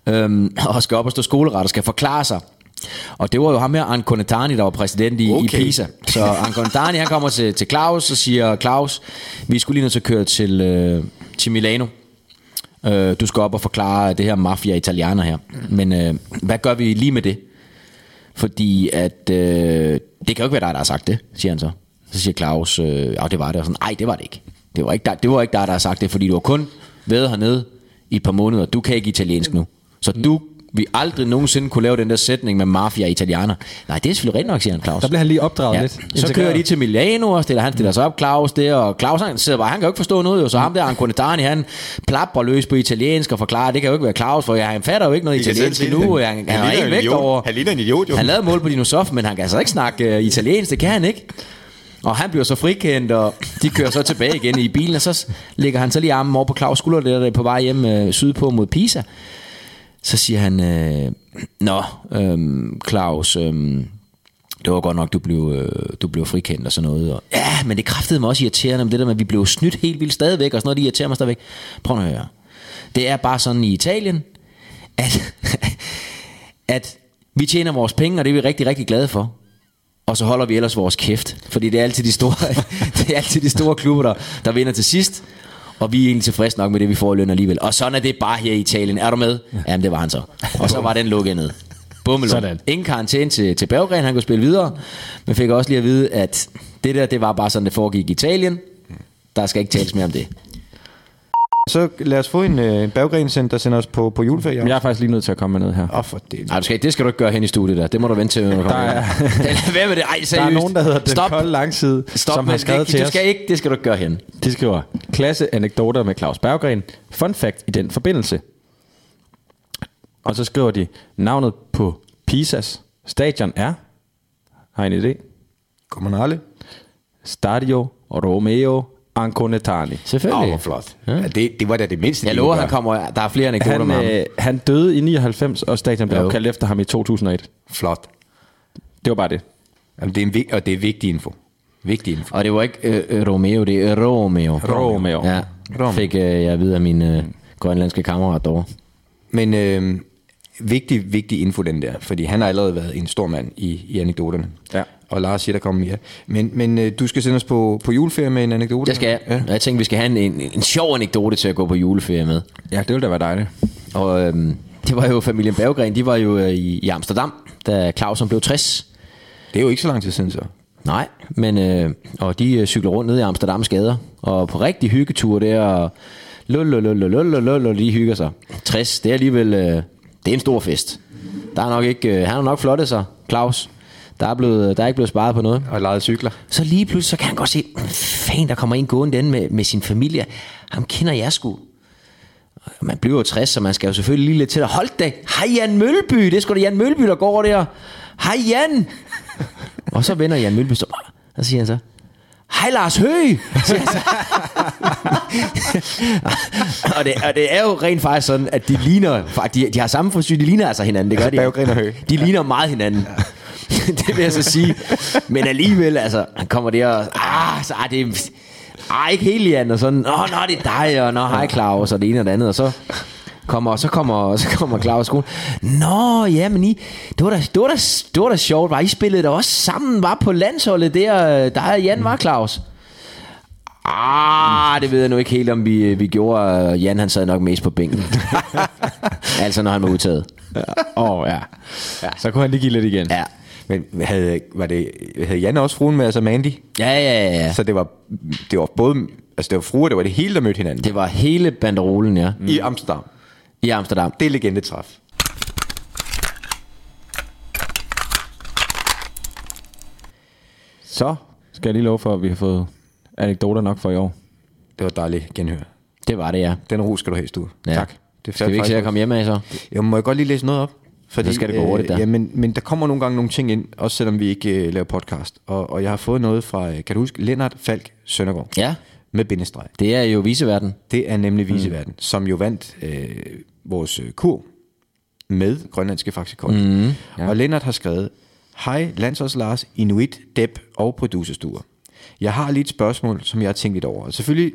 Øhm, og skal op og stå skoleret og skal forklare sig. Og det var jo ham her, Anconetani, der var præsident i, okay. i. Pisa. Så Anconetani, han kommer til, til Claus og siger, Claus, vi skulle lige nødt til at køre til, øh, til Milano. Øh, du skal op og forklare det her mafia italianer her. Men øh, hvad gør vi lige med det? Fordi at øh, det kan jo ikke være dig, der har sagt det, siger han så. Så siger Claus, øh, ja det var det. Og sådan, nej, det var det ikke. Det var ikke, dig, det var ikke dig, der har sagt det, fordi du har kun været hernede i et par måneder. Du kan ikke italiensk nu. Så du vi aldrig nogensinde kunne lave den der sætning med mafia italianer. Nej, det er selvfølgelig rigtigt nok, siger han Claus. Der bliver han lige opdraget Ja. lidt. Så Integreret. kører de til Milano, og stiller, han stiller sig op, Claus der, og Claus han sidder bare, han kan jo ikke forstå noget, jo, så ham der, Anconetani, han plapper løs på italiensk og forklarer, det kan jo ikke være Claus, for jeg, han fatter jo ikke noget I italiensk endnu, og han, han, Han en vægt idiot. over. Han ligner en idiot, jo. Han lavede mål på Dinosoft, men han kan altså ikke snakke uh, italiensk, det kan han ikke. Og han bliver så frikendt, og de kører så tilbage igen i bilen, og så lægger han så lige armen over på Claus skulder, der er på vej hjem øh, sydpå mod Pisa. Så siger han, øh, Nå, øhm, Claus, øhm, det var godt nok, du blev, øh, du blev frikendt og sådan noget. Og, ja, men det kræftede mig også irriterende med det der med, at vi blev snydt helt vildt stadigvæk, og sådan noget, det irriterer mig stadigvæk. Prøv at høre. Det er bare sådan i Italien, at, *laughs* at vi tjener vores penge, og det er vi rigtig, rigtig glade for. Og så holder vi ellers vores kæft. Fordi det er altid de store, *laughs* det er altid de store klubber, der, der vinder til sidst. Og vi er egentlig tilfredse nok med det, vi får i løn alligevel. Og sådan er det bare her i Italien. Er du med? Jamen, det var han så. Og så var den lukket ned. Bummelum. Sådan. Ingen karantæne til, til Berggren, han kunne spille videre. Men fik også lige at vide, at det der, det var bare sådan, det foregik i Italien. Der skal ikke tales mere om det. Så lad os få en, øh, en der sender os på, på juleferie. Men jeg er faktisk lige nødt til at komme med noget her. Åh, for det. Nej, du skal, det skal du ikke gøre hen i studiet der. Det må du vente til, når du kommer Der *laughs* er-. Hvad med det? Ej, seriøst. Der er nogen, der hedder Den Stop. Kolde Langside, Stop som har skrevet det. til Du os. skal ikke, det skal du ikke gøre hen. De skriver, klasse anekdoter med Claus Berggren. Fun fact i den forbindelse. Og så skriver de, navnet på Pisas stadion er, har I en idé? Kommunale. Stadio Romeo Anconetani. Åh, Selvfølgelig. hvor flot. Ja. det, det var da det mindste, Jeg de lover, kunne han gøre. kommer, der er flere anekdoter Han, med ham. øh, han døde i 99, og stadion blev Jo. opkaldt efter ham i 2001. Flot. Det var bare det. Jamen, det er en, vig- og det er vigtig info. Vigtig info. Og det var ikke øh, øh, Romeo, det er Romeo. Romeo. Ja, Romeo. fik øh, jeg at vide af min øh, grønlandske kammerat derovre. Men øh, vigtig, vigtig info den der, fordi han har allerede været en stor mand i, i anekdoterne. Ja. Og Lars siger, der kommer mere. Men, men øh, du skal sende os på, på juleferie med en anekdote? Det skal jeg. Ja. Jeg tænkte, vi skal have en, en, en sjov anekdote til at gå på juleferie med. Ja, det ville da være dejligt. Og øhm, det var jo familien Berggren, de var jo øh, i, i Amsterdam, da Clausen blev 60. Det er jo ikke så lang tid siden så. Nej, men øh, og de øh, cykler rundt ned i Amsterdams gader, og på rigtig hyggetur der, og lul, lul, lul, lul, lul, lul, og de hygger sig. 60, det er alligevel, øh, det er en stor fest. Der er nok ikke, øh, han har nok flottet sig, Claus. Der er, blevet, der er ikke blevet sparet på noget. Og lejet cykler. Så lige pludselig, så kan han godt se, fan, der kommer en gående den med, med sin familie. Ham kender jeg sgu. Man bliver jo 60, så man skal jo selvfølgelig lige lidt til at holde det. Hej Jan Mølby, det er sgu da Jan Mølby, der går der. Hej Jan. og så vender Jan Mølby, så, så siger han så, Hej Lars Høgh, og, det, og det er jo rent faktisk sådan, at de ligner, de, de har samme frisyr, de ligner altså hinanden, det gør de. Berggren og Høgh. De ligner meget hinanden. *laughs* det vil jeg så sige. Men alligevel, altså, han kommer der og, ah, så er det, ah, ikke helt Jan, og sådan, åh, nå, det er dig, og nå, hej Claus, og det ene og det andet, og så kommer, så kommer, så kommer Claus skole. Nå, ja, men I, det var da, det var da, det var da sjovt, var I spillede da også sammen, var på landsholdet der, der er Jan var Claus. Ah, det ved jeg nu ikke helt, om vi, vi gjorde. Jan, han sad nok mest på bænken. *laughs* altså, når han var udtaget. Åh, oh, ja. ja. Så kunne han lige give lidt igen. Ja. Men havde, var det, havde Janne også fruen med, altså Mandy? Ja, ja, ja. Så det var, det var både, altså det var fruer, det var det hele, der mødte hinanden. Det var hele banderolen, ja. I Amsterdam. I Amsterdam. Det er legendetræf. Så skal jeg lige love for, at vi har fået anekdoter nok for i år. Det var dejligt genhør. Det var det, ja. Den ro skal du have, Stue. ja. Tak. Det Skal vi ikke se at komme hjem af så? Jeg må jeg godt lige læse noget op? Fordi, Så skal det gå hurtigt, der. Ja, men, men der kommer nogle gange nogle ting ind, også selvom vi ikke øh, laver podcast. Og, og jeg har fået noget fra, øh, kan du huske, Lennart Falk Søndergaard. Ja, Med bindestreg. det er jo viseverden. Det er nemlig Viseverden, mm. som jo vandt øh, vores øh, kur med grønlandske Kondi. Mm, ja. Og Lennart har skrevet, Hej Landsholds Lars, Inuit, Deb og producerstuer. Jeg har lige et spørgsmål, som jeg har tænkt lidt over. Og Selvfølgelig,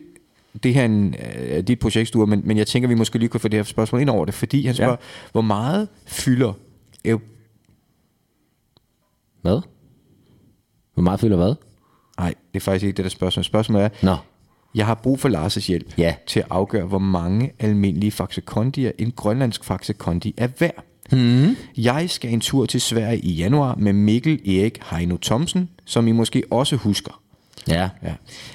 det her er en, øh, dit projekt, Sture, men, men jeg tænker, vi måske lige kunne få det her spørgsmål ind over det, fordi han spørger, ja. hvor meget fylder eu- Hvad? Hvor meget fylder hvad? Nej, det er faktisk ikke det, der spørgsmål. Spørgsmålet er, Nå. jeg har brug for Lars' hjælp Ja. til at afgøre, hvor mange almindelige Faxe Kondier en grønlandsk Faxe Kondi er værd. Hmm. Jeg skal en tur til Sverige i januar med Mikkel Erik Heino Thomsen, som I måske også husker. Ja. Ja.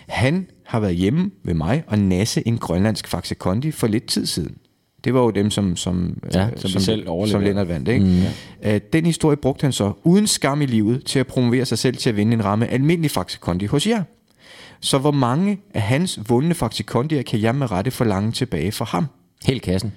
Han har været hjemme ved mig og nasse en grønlandsk Faxe Kondi for lidt tid siden. Det var jo dem, som, som, Ja, øh, som som, selv som Lennart vandt. Ikke? Mm, ja. Den historie brugte han så uden skam i livet til at promovere sig selv til at vinde en ramme almindelig Faxe Kondi hos jer. Så hvor mange af hans vundne Faxe Kondier kan jeg med rette forlange tilbage for ham? Helt kassen.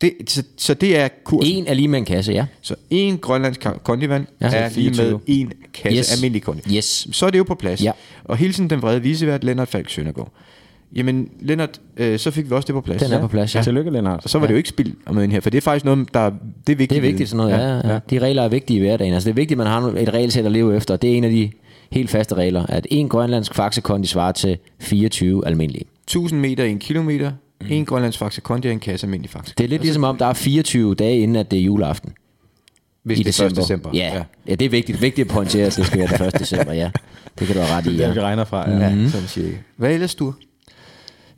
Det, så, så det er kursen. En er lige med en kasse, ja. Så en grønlandsk kondivand Ja, ja, er lige med 24. en kasse Yes. almindelig kondi. Yes. Så er det jo på plads. Ja. Og hilsen den vrede visevært, Lennart Falk Søndergaard. Jamen, Lennart, øh, så fik vi også det på plads. Den er på plads, ja. Tillykke, Lennart. Og så var det jo ikke spild at møde ind her, for det er faktisk noget, der det er vigtigt. Det er vigtigt sådan noget, ja. ja, ja. De regler er vigtige i hverdagen. Altså det er vigtigt, at man har et regelsæt at leve efter. Det er en af de helt faste regler, at en grønlandsk faxekondi svarer til 24 almindelige. 1000 meter i en kilometer. Mm. En grønlandsk faxe kondi og en kasse almindelig faxe. Det er lidt ligesom om, der er 24 dage inden, at det er juleaften. Hvis I det er 1. december. Ja. ja. ja, det er vigtigt. Vigtigt at pointere, at det skal være den 1. december, ja. Det kan du have ret i, Det er det, vi ja. regner fra. Ja. Ja, mm. sådan cirka. Hvad ellers du?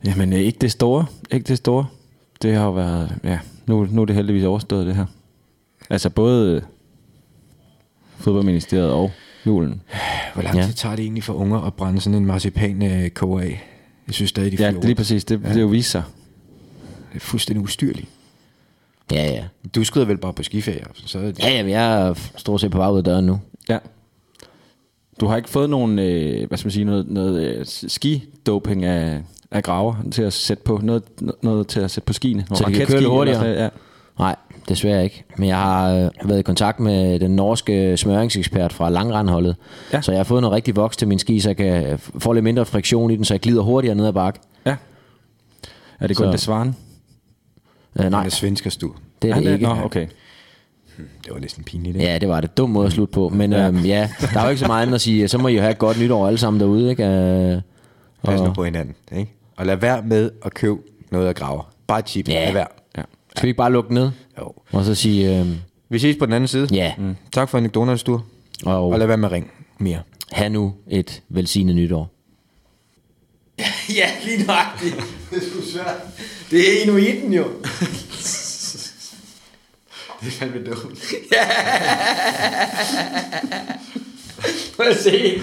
Jamen, øh, ikke det store. Ikke det store. Det har jo været... Ja, nu, nu er det heldigvis overstået, det her. Altså både øh, fodboldministeriet og julen. Hvor lang Ja. tid tager det egentlig for unger at brænde sådan en marcipan øh, af? Jeg synes stadig, de Ja, det er lige præcis. Det, ja. det er jo vist sig. Det er fuldstændig ustyrligt. Ja, ja. Du skrider vel bare på skiferie, så er det... Ja, ja, men jeg er stort set på vej ud af døren nu. Ja. Du har ikke fået nogen, øh, hvad skal man sige, noget, noget øh, skidoping af, af graver til at sætte på, noget, noget til at sætte på skiene. Så de kan køre hurtigere? Ja. Nej, desværre ikke. Men jeg har øh, været i kontakt med den norske smøringsekspert fra langrandholdet. Ja. Ja. Så jeg har fået noget rigtig voks til min ski, så jeg kan få lidt mindre friktion i den, så jeg glider hurtigere ned ad bakke. ja. Er det kun Så- det svaren? Øh, nej, Han er du. det er det ikke. Nå, okay. Det var næsten pinligt, ikke? Ja, det var det. Dum måde at slutte på. Men ja. Øhm, ja, der er jo ikke så meget andet at sige. Så må I jo have et godt nytår alle sammen derude. Ikke? Øh, Pas nu og, på hinanden, ikke? Og lad være med at købe noget af graver. Bare chip. Ja. Lad være. Ja. skal vi ikke bare lukke ned? Jo. Og så sige, øh, Vi ses på den anden side. ja, Mm. Tak for anekdoterne, du. og Og lad være med at ringe mere. have nu et velsignet nytår. *laughs* Ja, lige nøjagtigt. Det er sgu svært. Det er inuiten jo. *laughs* Det er fandme dumt. *laughs* Prøv at se.